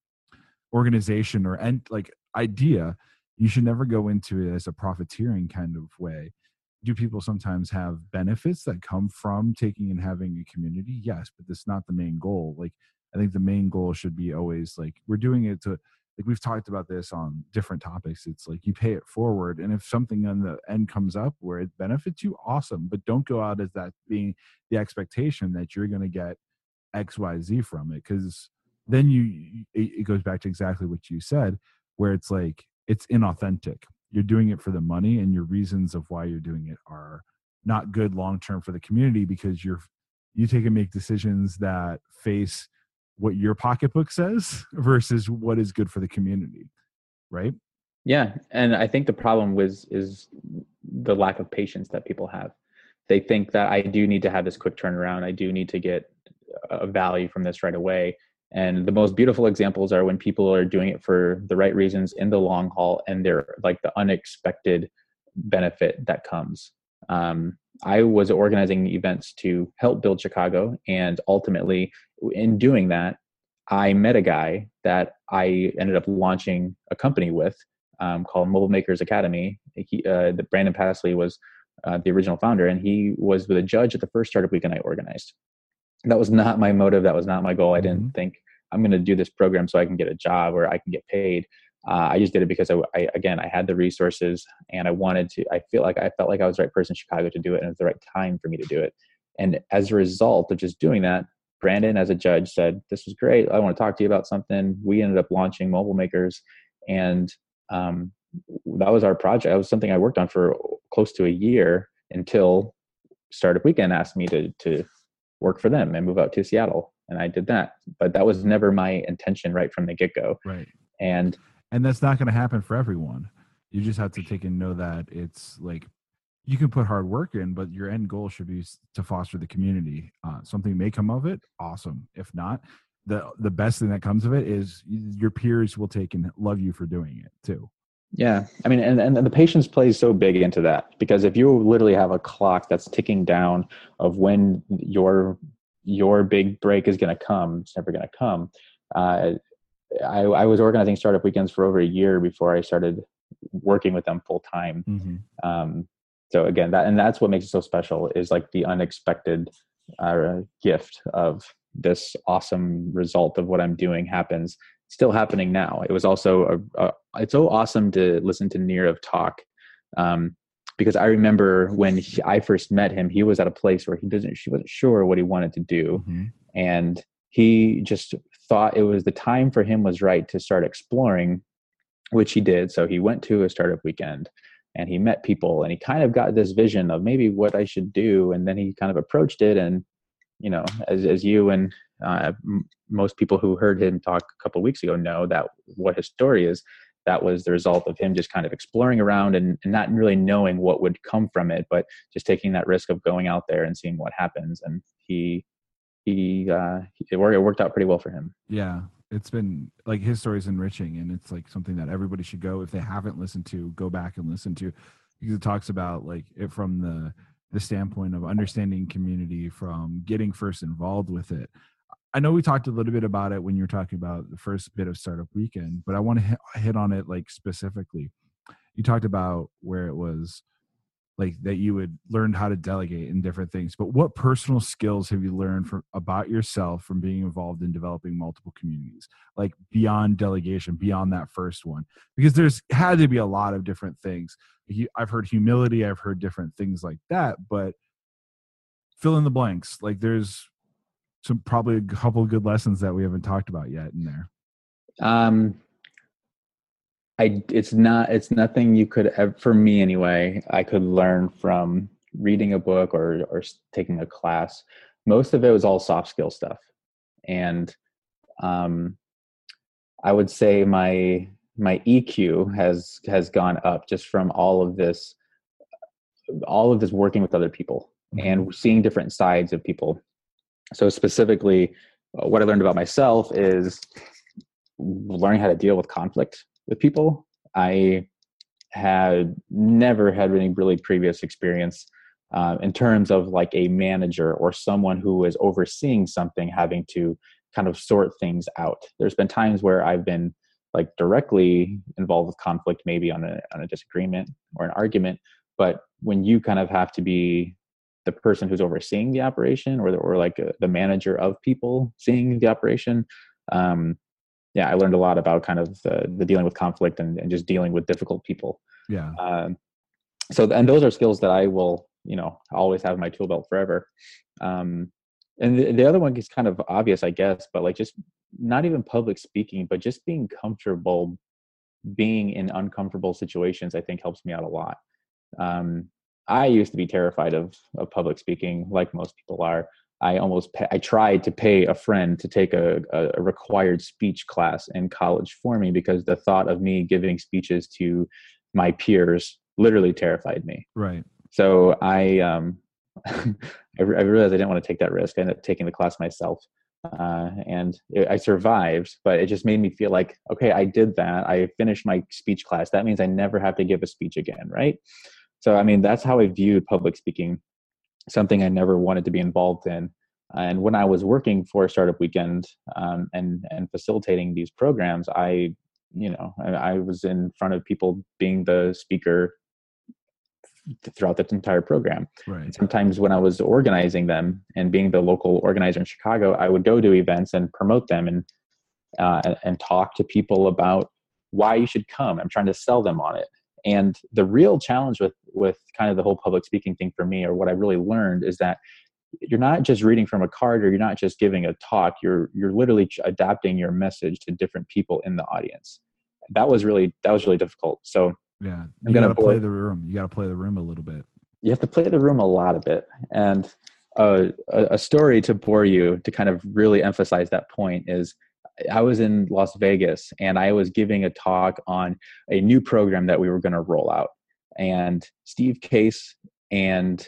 organization or and like idea. You should never go into it as a profiteering kind of way. Do people sometimes have benefits that come from taking and having a community? Yes but that's not the main goal. Like i think the main goal should be always like we're doing it to like we've talked about this on different topics it's like you pay it forward and if something on the end comes up where it benefits you awesome but don't go out as that being the expectation that you're going to get xyz from it because then you it goes back to exactly what you said where it's like it's inauthentic. You're doing it for the money and your reasons of why you're doing it are not good long term for the community because you're you take and make decisions that face what your pocketbook says versus what is good for the community right? Yeah and i think the problem was is the lack of patience that people have. They think that i do need to have this quick turnaround. I do need to get a value from this right away. And the most beautiful examples are when people are doing it for the right reasons in the long haul and they're like the unexpected benefit that comes. Um, i was organizing events to help build chicago and ultimately in doing that i met a guy that i ended up launching a company with um, called mobile makers academy. He, uh, brandon passley was uh, the original founder and he was the judge at the first startup weekend i organized. That was not my motive that was not my goal. I didn't mm-hmm. think i'm going to do this program so i can get a job or i can get paid uh, i just did it because I, I, again i had the resources and i wanted to i feel like i felt like i was the right person in chicago to do it and it was the right time for me to do it and as a result of just doing that brandon as a judge said this was great i want to talk to you about something we ended up launching mobile makers and um, that was our project that was something i worked on for close to a year until startup weekend asked me to to work for them and move out to Seattle. And I did that. But that was never my intention right from the get go. Right. And and that's not going to happen for everyone. You just have to take and know that it's like you can put hard work in, but your end goal should be to foster the community. Uh, something may come of it, awesome. If not, the the best thing that comes of it is your peers will take and love you for doing it too. Yeah, I mean, and, and the patience plays so big into that because if you literally have a clock that's ticking down of when your your big break is going to come, it's never going to come. Uh, I, I was organizing startup weekends for over a year before I started working with them full time. Mm-hmm. Um, so again, that and that's what makes it so special is like the unexpected uh, gift of this awesome result of what I'm doing happens still happening now. It was also a, a it's so awesome to listen to Nirav talk um, because I remember when he, I first met him, he was at a place where he doesn't she wasn't sure what he wanted to do, mm-hmm. and he just thought it was the time for him was right to start exploring, which he did. So he went to a startup weekend and he met people and he kind of got this vision of maybe what I should do, and then he kind of approached it and you know as as you and uh, m- most people who heard him talk a couple weeks ago know that what his story is that was the result of him just kind of exploring around and, and, not really knowing what would come from it but just taking that risk of going out there and seeing what happens and he he uh it worked, it worked out pretty well for him yeah it's been like his story is enriching and it's like something that everybody should go if they haven't listened to go back and listen to because it talks about like it from the the standpoint of understanding community from getting first involved with it I know we talked a little bit about it when you were talking about the first bit of startup weekend, but I want to hit, hit on it like specifically. You talked about where it was like that you would learn how to delegate in different things, but what personal skills have you learned from about yourself from being involved in developing multiple communities, like beyond delegation, beyond that first one? Because there's had to be a lot of different things. I've heard humility, I've heard different things like that, but fill in the blanks. Like there's some probably a couple good lessons that we haven't talked about yet in there. Um, I it's not it's nothing you could ever, for me anyway. I could learn from reading a book or or taking a class. Most of it was all soft skill stuff, and um, I would say my my EQ has has gone up just from all of this all of this working with other people mm-hmm. and seeing different sides of people so specifically, uh, what I learned about myself is learning how to deal with conflict with people. I had never had any really previous experience uh, in terms of like a manager or someone who is overseeing something having to kind of sort things out. There's been times where I've been like directly involved with conflict, maybe on a on a disagreement or an argument, but when you kind of have to be the person who's overseeing the operation or the, or like a, uh, the manager of people seeing the operation um, yeah i learned a lot about kind of the, the dealing with conflict and, and just dealing with difficult people. Yeah. Um, so and those are skills that i will you know always have in my tool belt forever. Um, and the, the other one is kind of obvious i guess but like just not even public speaking but just being comfortable being in uncomfortable situations i think helps me out a lot. Um, i used to be terrified of, of public speaking like most people are i almost pay, i tried to pay a friend to take a, a required speech class in college for me because the thought of me giving speeches to my peers literally terrified me right so i um I, realized I didn't want to take that risk. I ended up taking the class myself. Uh, and it, I survived, but it just made me feel like, okay, I did that. I finished my speech class. That means I never have to give a speech again, right? So, I mean, that's how I viewed public speaking, something I never wanted to be involved in. And when I was working for Startup Weekend um, and and facilitating these programs, I, you know, I, I was in front of people being the speaker throughout the entire program. Right. Sometimes when I was organizing them and being the local organizer in Chicago, I would go to events and promote them and uh, and, and talk to people about why you should come. I'm trying to sell them on it. And the real challenge with with kind of the whole public speaking thing for me, or what I really learned, is that you're not just reading from a card or you're not just giving a talk. You're you're literally adapting your message to different people in the audience. That was really that was really difficult. So yeah, you I'm gotta play the room. You gotta play the room a little bit. You have to play the room a lot of it, and uh, a, a story to bore you to kind of really emphasize that point is I was in Las Vegas and I was giving a talk on a new program that we were going to roll out. And Steve Case and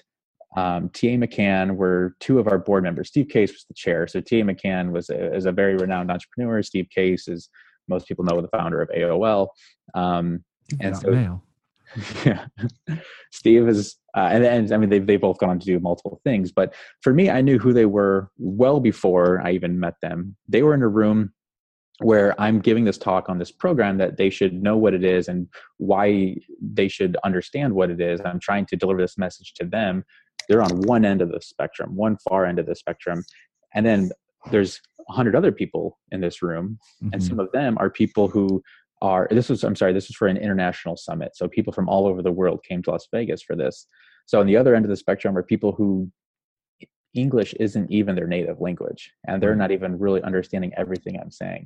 um, T.A. McCann were two of our board members. Steve Case was the chair. So T.A. McCann was a, is a very renowned entrepreneur. Steve Case is, most people know, the founder of AOL. Um, and so yeah steve is uh, and, and i mean they've, they've both gone on to do multiple things but for me i knew who they were well before i even met them they were in a room where i'm giving this talk on this program that they should know what it is and why they should understand what it is. I'm trying to deliver this message to them. They're on one end of the spectrum one far end of the spectrum. And then there's a hundred other people in this room mm-hmm. and some of them are people who are this was i'm sorry this was for an international summit. So people from all over the world came to las vegas for this. So on the other end of the spectrum are people who english isn't even their native language and they're not even really understanding everything i'm saying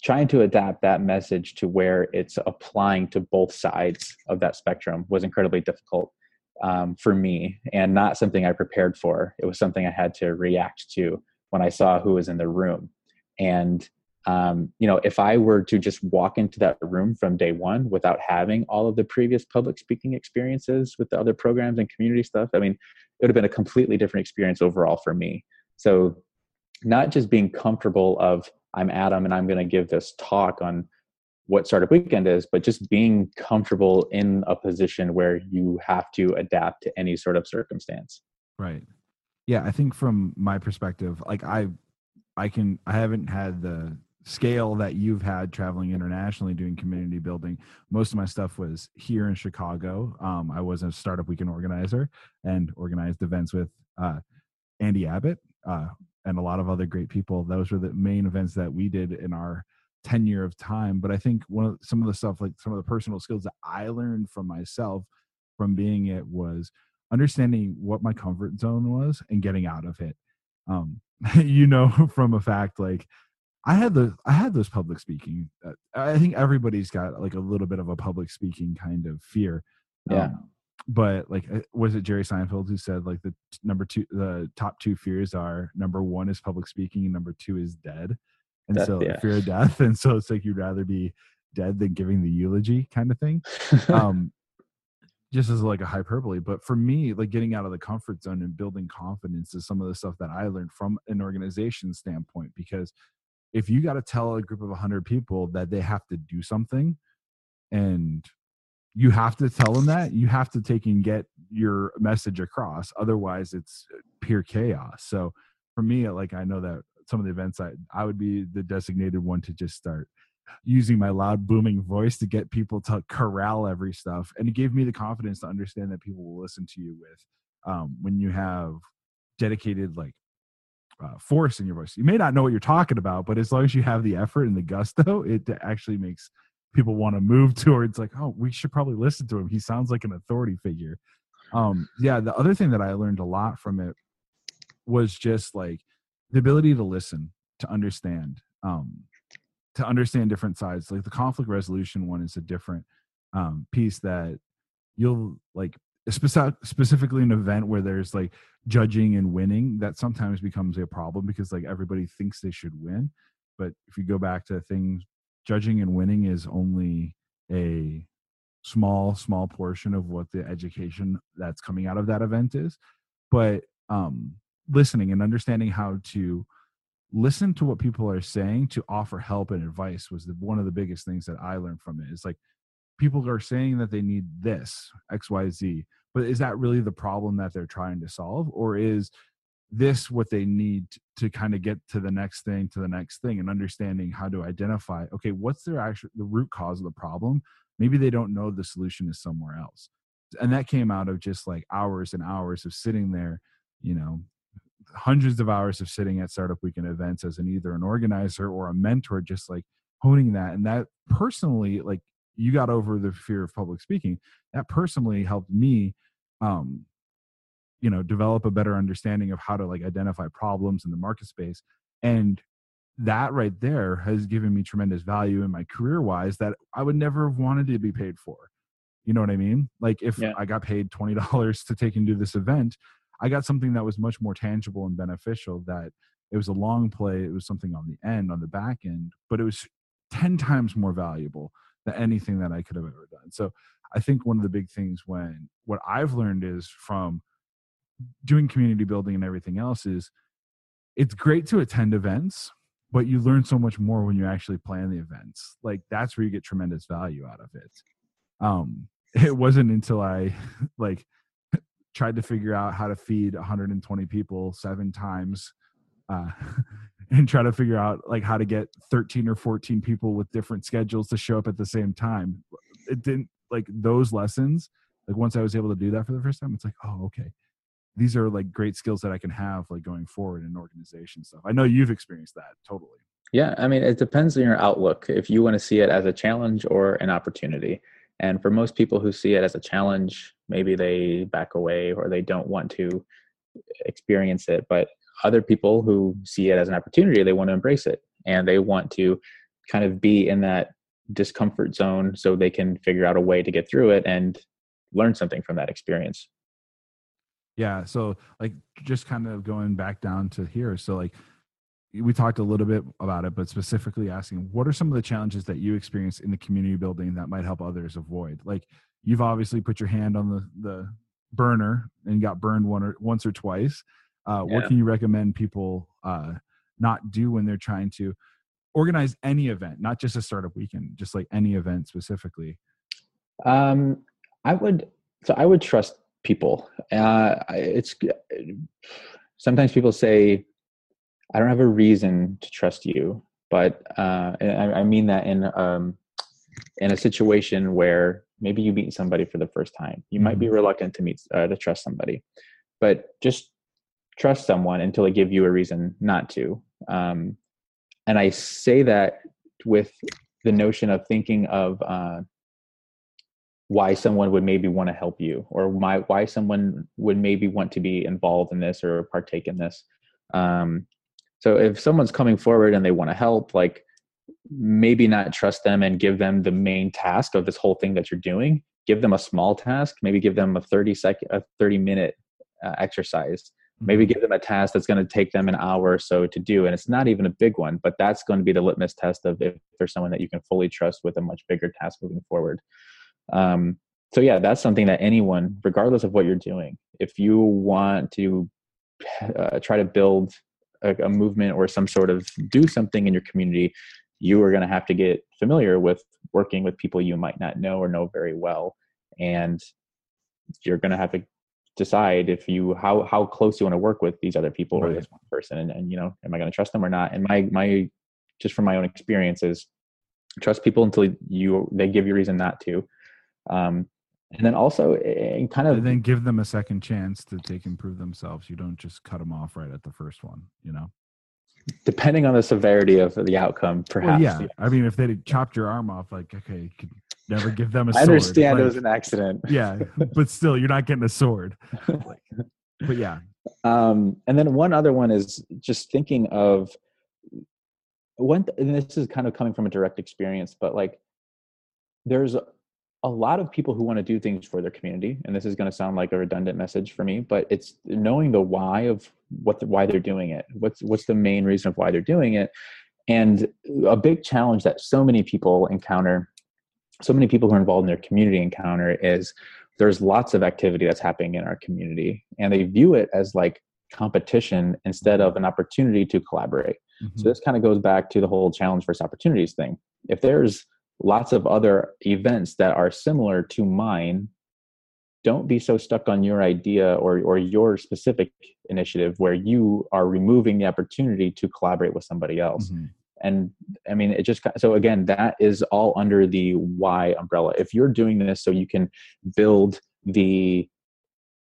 trying to adapt that message to where it's applying to both sides of that spectrum was incredibly difficult um, for me and not something i prepared for. It was something i had to react to when i saw who was in the room. And um, you know if i were to just walk into that room from day one without having all of the previous public speaking experiences with the other programs and community stuff i mean it would have been a completely different experience overall for me. So not just being comfortable of i'm adam and i'm going to give this talk on what startup weekend is but just being comfortable in a position where you have to adapt to any sort of circumstance. Right. Yeah i think from my perspective like i i can i haven't had the scale that you've had traveling internationally doing community building. Most of my stuff was here in chicago. Um, i was a startup weekend organizer and organized events with uh, andy abbott uh, and a lot of other great people those were the main events that we did in our tenure of time but i think one of some of the stuff like some of the personal skills that i learned from myself from being it was understanding what my comfort zone was and getting out of it um, you know from a fact like I had the I had those public speaking. Uh, I think everybody's got like a little bit of a public speaking kind of fear. Yeah. Um, but like, uh, was it Jerry Seinfeld who said like the number two, the top two fears are number one is public speaking, and number two is dead. And death, so yeah. fear of death, and so it's like you'd rather be dead than giving the eulogy kind of thing. um, just as like a hyperbole, but for me, like getting out of the comfort zone and building confidence is some of the stuff that I learned from an organization standpoint because if you got to tell a group of 100 people that they have to do something and you have to tell them that you have to take and get your message across otherwise it's pure chaos. So for me like i know that some of the events i i would be the designated one to just start using my loud booming voice to get people to corral every stuff and it gave me the confidence to understand that people will listen to you with um, when you have dedicated like uh, force in your voice. You may not know what you're talking about but as long as you have the effort and the gusto it actually makes people want to move towards like oh we should probably listen to him. He sounds like an authority figure. Um yeah the other thing that i learned a lot from it was just like the ability to listen to understand um to understand different sides. Like the conflict resolution one is a different um piece that you'll like speci- specifically an event where there's like judging and winning that sometimes becomes a problem because like everybody thinks they should win. But if you go back to things judging and winning is only a small small portion of what the education that's coming out of that event is but um listening and understanding how to listen to what people are saying to offer help and advice was the, one of the biggest things that i learned from it. Is like people are saying that they need this xyz but is that really the problem that they're trying to solve? Or is this what they need to kind of get to the next thing to the next thing and understanding how to identify okay what's their actual the root cause of the problem? Maybe they don't know the solution is somewhere else. And that came out of just like hours and hours of sitting there you know hundreds of hours of sitting at startup weekend events as an either an organizer or a mentor just like honing that. And that personally like you got over the fear of public speaking. That personally helped me um you know develop a better understanding of how to like identify problems in the market space and that right there has given me tremendous value in my career wise that i would never have wanted to be paid for you know what i mean like if yeah. i got paid $20 to take and do this event i got something that was much more tangible and beneficial that it was a long play it was something on the end on the back end but it was 10 times more valuable than anything that i could have ever done so i think one of the big things when what i've learned is from doing community building and everything else is it's great to attend events but you learn so much more when you actually plan the events. Like that's where you get tremendous value out of it. Um it wasn't until i like tried to figure out how to feed 120 people seven times uh and try to figure out like how to get 13 or 14 people with different schedules to show up at the same time. It didn't like those lessons like once i was able to do that for the first time it's like oh okay these are like great skills that I can have like going forward in organization stuff. I know you've experienced that totally. Yeah, I mean, it depends on your outlook. If you want to see it as a challenge or an opportunity. And for most people who see it as a challenge, maybe they back away or they don't want to experience it. But other people who see it as an opportunity, they want to embrace it and they want to kind of be in that discomfort zone so they can figure out a way to get through it and learn something from that experience yeah so like just kind of going back down to here so like we talked a little bit about it but specifically asking what are some of the challenges that you experience in the community building that might help others avoid? Like you've obviously put your hand on the the burner and got burned one or once or twice. Uh, yeah. what can you recommend people uh, not do when they're trying to organize any event not just a startup weekend just like any event specifically? Um i would so i would trust people. Uh, it's sometimes people say, "I don't have a reason to trust you," but uh, I, I, mean that in um, in a situation where maybe you meet somebody for the first time, you might be mm-hmm. reluctant to meet uh, to trust somebody, but just trust someone until they give you a reason not to. Um, and I say that with the notion of thinking of uh, why someone would maybe want to help you or my, why someone would maybe want to be involved in this or partake in this. Um, so if someone's coming forward and they want to help like maybe not trust them and give them the main task of this whole thing that you're doing. Give them a small task maybe give them a 30 second a 30 minute uh, exercise. Maybe mm-hmm. give them a task that's going to take them an hour or so to do and it's not even a big one but that's going to be the litmus test of if there's someone that you can fully trust with a much bigger task moving forward um, so yeah, that's something that anyone, regardless of what you're doing, if you want to uh, try to build a, a, movement or some sort of do something in your community, you are going to have to get familiar with working with people you might not know or know very well, and you're going to have to decide if you how how close you want to work with these other people right. or this one person, and, and you know, am I going to trust them or not? And my my just from my own experiences, trust people until you they give you reason not to um, and then also and kind of and then give them a second chance to take and prove themselves. You don't just cut them off right at the first one you know? Depending on the severity of the outcome perhaps well, yeah. I mean if they chopped your arm off like okay you could never give them a sword. i understand like, it was an accident. Yeah but still you're not getting a sword. Like, but yeah. Um and then one other one is just thinking of one and this is kind of coming from a direct experience but like there's a lot of people who want to do things for their community and this is going to sound like a redundant message for me but it's knowing the why of what the, why they're doing it what's what's the main reason of why they're doing it and a big challenge that so many people encounter so many people who are involved in their community encounter is there's lots of activity that's happening in our community and they view it as like competition instead of an opportunity to collaborate mm-hmm. so this kind of goes back to the whole challenge versus opportunities thing if there's lots of other events that are similar to mine. Don't be so stuck on your idea or or your specific initiative where you are removing the opportunity to collaborate with somebody else. Mm-hmm. and i mean it just so again that is all under the why umbrella. If you're doing this so you can build the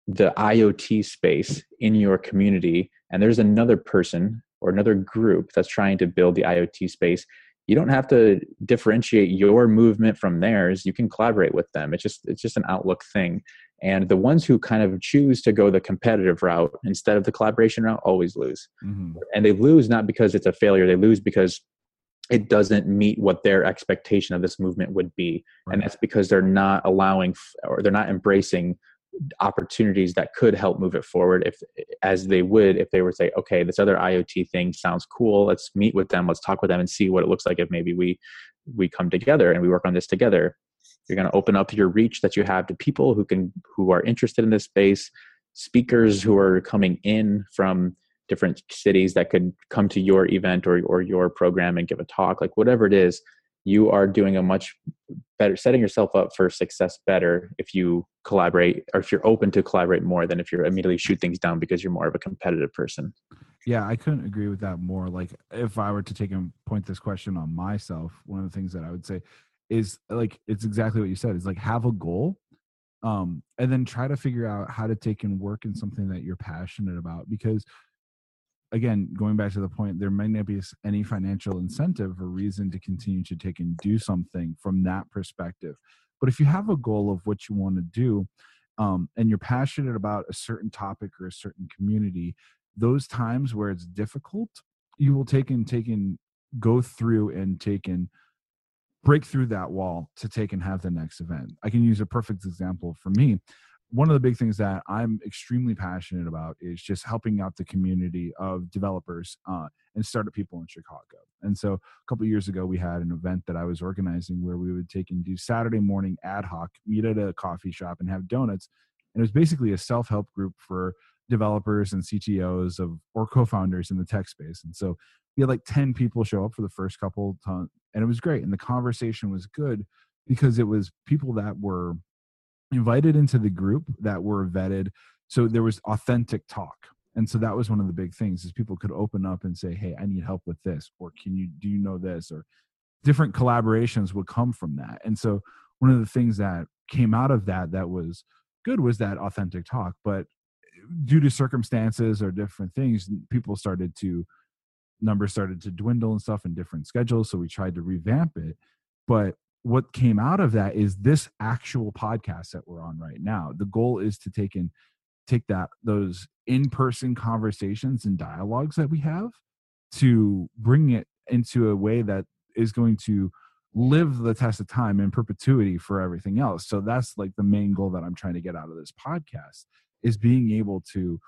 the iot space in your community and there's another person or another group that's trying to build the iot space you don't have to differentiate your movement from theirs. You can collaborate with them. It's just it's just an outlook thing. And the ones who kind of choose to go the competitive route instead of the collaboration route always lose. Mm-hmm. and they lose not because it's a failure. They lose because it doesn't meet what their expectation of this movement would be. Right. and that's because they're not allowing or they're not embracing opportunities that could help move it forward if as they would if they were to say okay this other iot thing sounds cool. Let's meet with them. Let's talk with them and see what it looks like if maybe we we come together and we work on this together. You're going to open up your reach that you have to people who can who are interested in this space speakers who are coming in from different cities that could come to your event or, or your program and give a talk like whatever it is you are doing a much better setting yourself up for success better if you collaborate or if you're open to collaborate more than if you're immediately shoot things down because you're more of a competitive person. Yeah i couldn't agree with that more. Like if i were to take and point this question on myself one of the things that i would say is like it's exactly what you said is like have a goal um and then try to figure out how to take and work in something that you're passionate about because again, going back to the point, there might not be any financial incentive or reason to continue to take and do something from that perspective. But if you have a goal of what you want to do, um, and you're passionate about a certain topic or a certain community, those times where it's difficult, you will take and take and go through and take and break through that wall to take and have the next event. I can use a perfect example for me one of the big things that I'm extremely passionate about is just helping out the community of developers uh, and startup people in Chicago. And so a couple years ago, we had an event that I was organizing where we would take and do Saturday morning ad hoc, meet at a coffee shop and have donuts. And it was basically a self help group for developers and CTOs of or co-founders in the tech space. And so we had like 10 people show up for the first couple times, and it was great. And the conversation was good because it was people that were invited into the group that were vetted so there was authentic talk. And so that was one of the big things is people could open up and say hey i need help with this or can you do you know this? or different collaborations would come from that. And so one of the things that came out of that that was good was that authentic talk but due to circumstances or different things people started to numbers started to dwindle and stuff in different schedules so we tried to revamp it. But what came out of that is this actual podcast that we're on right now. The goal is to take and take that those in-person conversations and dialogues that we have to bring it into a way that is going to live the test of time in perpetuity for everything else. So that's like the main goal that I'm trying to get out of this podcast is being able to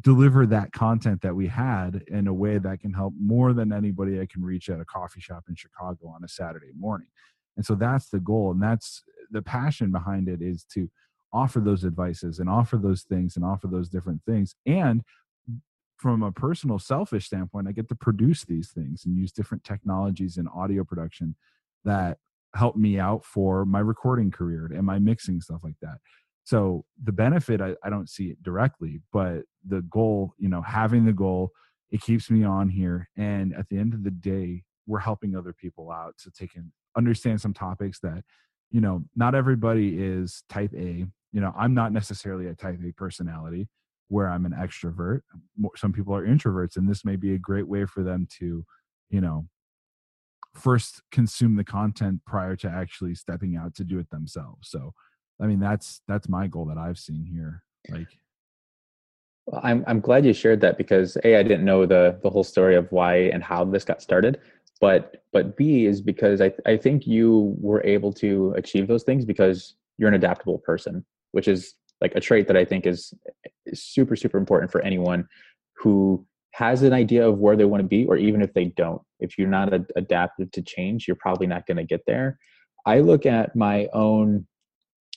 deliver that content that we had in a way that can help more than anybody I can reach at a coffee shop in Chicago on a Saturday morning and so that's the goal and that's the passion behind it is to offer those advices and offer those things and offer those different things. And from a personal selfish standpoint i get to produce these things and use different technologies in audio production that help me out for my recording career and my mixing stuff like that. So the benefit I, I don't see it directly but the goal you know having the goal it keeps me on here and at the end of the day we're helping other people out to take in understand some topics that you know not everybody is type a you know i'm not necessarily a type a personality where i'm an extrovert some people are introverts and this may be a great way for them to you know first consume the content prior to actually stepping out to do it themselves. So i mean that's that's my goal that i've seen here like well, I'm I'm glad you shared that because a I didn't know the the whole story of why and how this got started, but but b is because I I think you were able to achieve those things because you're an adaptable person, which is like a trait that I think is, is super super important for anyone who has an idea of where they want to be, or even if they don't. If you're not a, adapted to change, you're probably not going to get there. I look at my own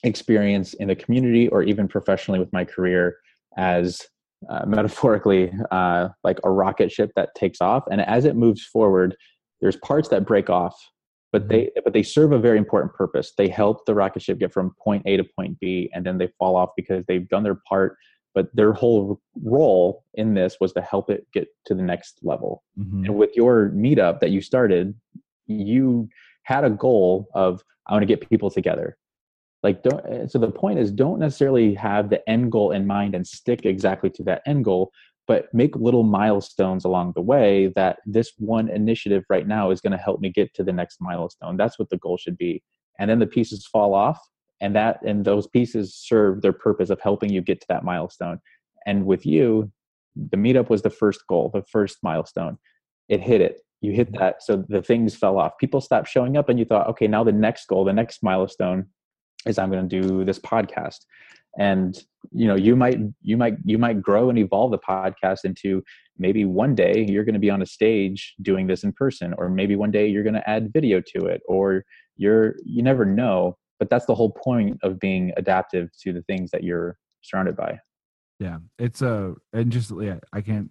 experience in the community or even professionally with my career as uh, metaphorically uh, like a rocket ship that takes off and as it moves forward there's parts that break off but they mm-hmm. but they serve a very important purpose they help the rocket ship get from point a to point b and then they fall off because they've done their part but their whole role in this was to help it get to the next level mm-hmm. and with your meetup that you started you had a goal of i want to get people together like don't eh, so the point is don't necessarily have the end goal in mind and stick exactly to that end goal but make little milestones along the way that this one initiative right now is going to help me get to the next milestone. That's what the goal should be. And then the pieces fall off and that and those pieces serve their purpose of helping you get to that milestone. And with you the meetup was the first goal the first milestone. It hit it. You hit that so the things fell off. People stopped showing up and you thought okay now the next goal the next milestone is i'm going to do this podcast and you know you might you might you might grow and evolve the podcast into maybe one day you're going to be on a stage doing this in person or maybe one day you're going to add video to it or you're you never know. But that's the whole point of being adaptive to the things that you're surrounded by. Yeah it's a uh, and just yeah i can't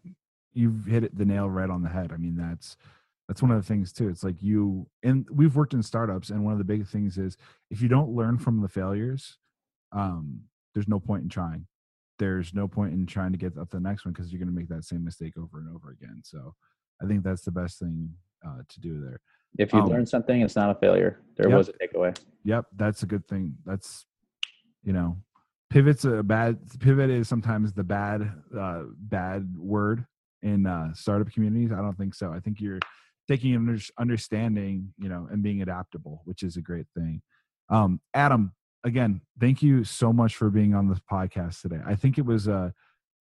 you've hit it the nail right on the head. I mean that's that's one of the things too. It's like you and we've worked in startups and one of the big things is if you don't learn from the failures um there's no point in trying. There's no point in trying to get up to the next one because you're going to make that same mistake over and over again. So i think that's the best thing uh, to do there. If you um, learn something it's not a failure. There yep, was a takeaway. Yep that's a good thing. That's you know pivot's a bad pivot is sometimes the bad uh bad word in uh startup communities. I don't think so. I think you're taking and understanding, you know, and being adaptable, which is a great thing. Um, Adam, again, thank you so much for being on this podcast today. I think it was a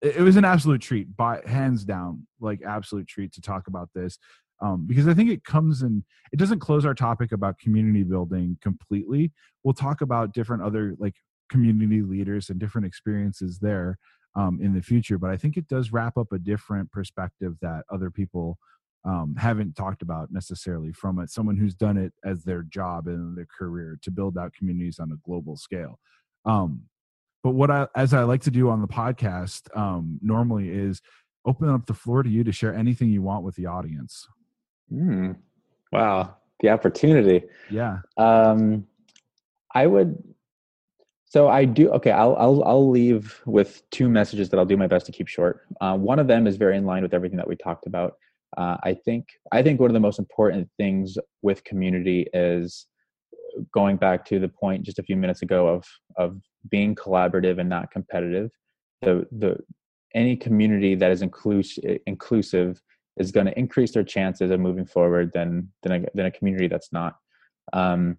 it was an absolute treat, by hands down, like absolute treat to talk about this. Um, because I think it comes and it doesn't close our topic about community building completely. We'll talk about different other like community leaders and different experiences there um, in the future, but I think it does wrap up a different perspective that other people um, haven't talked about necessarily from it someone who's done it as their job and their career to build out communities on a global scale um, but what i as i like to do on the podcast um, normally is open up the floor to you to share anything you want with the audience mm. wow the opportunity yeah um, i would so I do okay. I'll I'll I'll leave with two messages that I'll do my best to keep short. Uh, one of them is very in line with everything that we talked about, uh, I think I think one of the most important things with community is going back to the point just a few minutes ago of of being collaborative and not competitive. The the any community that is inclusive inclusive is going to increase their chances of moving forward than than a, than a community that's not. Um,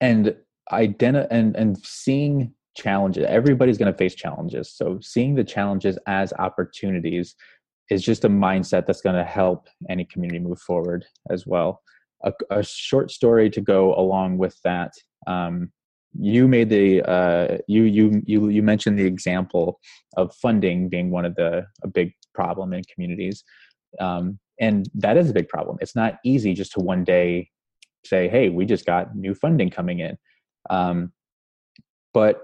and identi- and and seeing challenges everybody's going to face challenges so seeing the challenges as opportunities is just a mindset that's going to help any community move forward as well. A, a short story to go along with that. Um, you made the uh, you you you you mentioned the example of funding being one of the a big problem in communities, um, and that is a big problem. It's not easy just to one day say, "Hey, we just got new funding coming in," um, but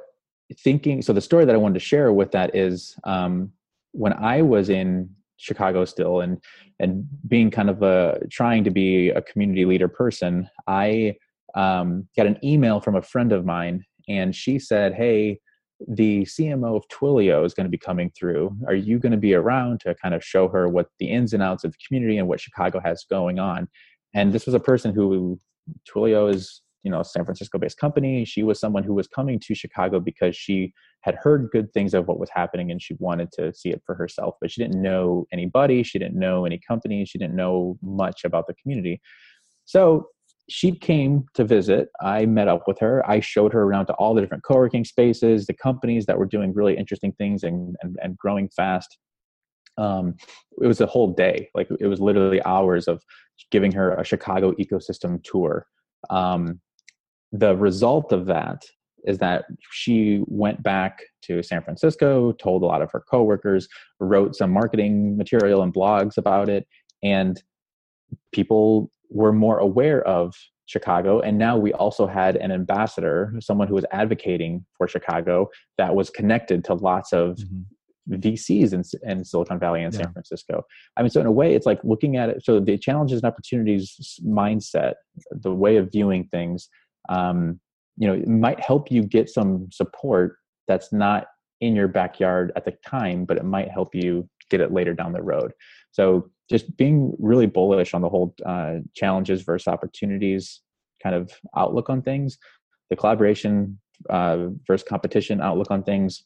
thinking. So the story that I wanted to share with that is um, when I was in Chicago still and and being kind of a trying to be a community leader person, I um, got an email from a friend of mine, and she said, "Hey, the CMO of Twilio is going to be coming through. Are you going to be around to kind of show her what the ins and outs of the community and what Chicago has going on?" And this was a person who Twilio is you know San Francisco based company. She was someone who was coming to Chicago because she had heard good things of what was happening and she wanted to see it for herself, but she didn't know anybody. She didn't know any companies. She didn't know much about the community. So she came to visit. I met up with her. I showed her around to all the different co working spaces, the companies that were doing really interesting things and, and, and growing fast. Um, it was a whole day. Like it was literally hours of giving her a Chicago ecosystem tour. Um, the result of that is that she went back to San Francisco, told a lot of her coworkers, wrote some marketing material and blogs about it, and people were more aware of Chicago. And now we also had an ambassador, someone who was advocating for Chicago that was connected to lots of mm-hmm. VCs in, in, Silicon Valley and yeah. San Francisco. I mean, so in a way, it's like looking at it. So the challenges and opportunities mindset, the way of viewing things, um, you know, it might help you get some support that's not in your backyard at the time, but it might help you get it later down the road. So just being really bullish on the whole uh, challenges versus opportunities kind of outlook on things, the collaboration uh, versus competition outlook on things.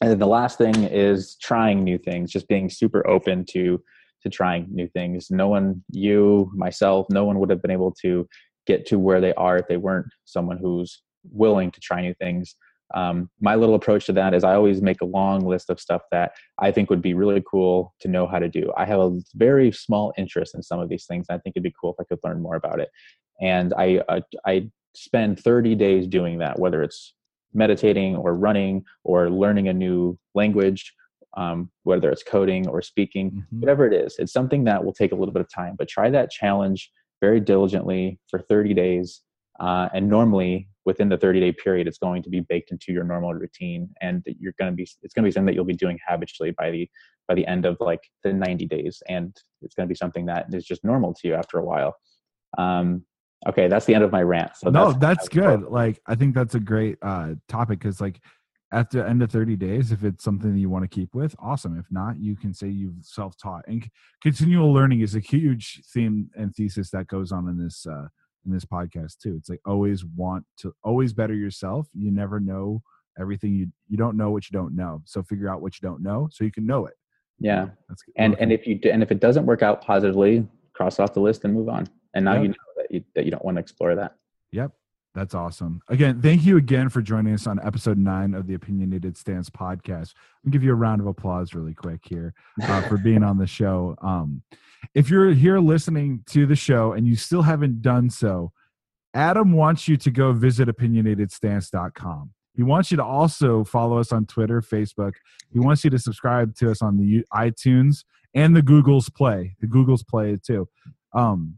And then the last thing is trying new things, just being super open to to trying new things. No one, you, myself, no one would have been able to get to where they are if they weren't someone who's willing to try new things um, my little approach to that is I always make a long list of stuff that I think would be really cool to know how to do. I have a very small interest in some of these things. I think it'd be cool if I could learn more about it. And I uh, I spend 30 days doing that, whether it's meditating or running or learning a new language, um, whether it's coding or speaking, mm-hmm. whatever it is. It's something that will take a little bit of time, but try that challenge very diligently for 30 days. Uh, and normally within the 30 day period it's going to be baked into your normal routine and you're going to be it's going to be something that you'll be doing habitually by the by the end of like the 90 days. And it's going to be something that is just normal to you after a while. Um okay that's the end of my rant. So no that's, that's good. Like i think that's a great uh topic because like at the end of 30 days if it's something that you want to keep with awesome if not you can say you've self-taught and continual learning is a huge theme and thesis that goes on in this uh in this podcast too. It's like always want to always better yourself. You never know everything you you don't know what you don't know. So figure out what you don't know so you can know it. Yeah. That's and and if you and if it doesn't work out positively, cross off the list and move on. And now yep. you know that you that you don't want to explore that. Yep. That's awesome. Again, thank you again for joining us on episode nine of the Opinionated Stance podcast. I'll give you a round of applause really quick here uh, for being on the show. Um, if you're here listening to the show and you still haven't done so, Adam wants you to go visit opinionatedstance.com. He wants you to also follow us on Twitter, Facebook. He wants you to subscribe to us on the iTunes and the Google's Play. The Google's Play too. Um,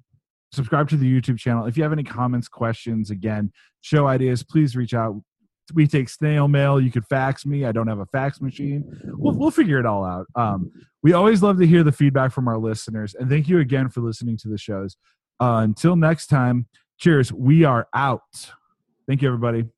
subscribe to the YouTube channel. If you have any comments, questions, again, show ideas, please reach out. We take snail mail. You could fax me. I don't have a fax machine. We'll, we'll figure it all out. Um, we always love to hear the feedback from our listeners. And thank you again for listening to the shows. Uh, until next time, cheers. We are out. Thank you, everybody.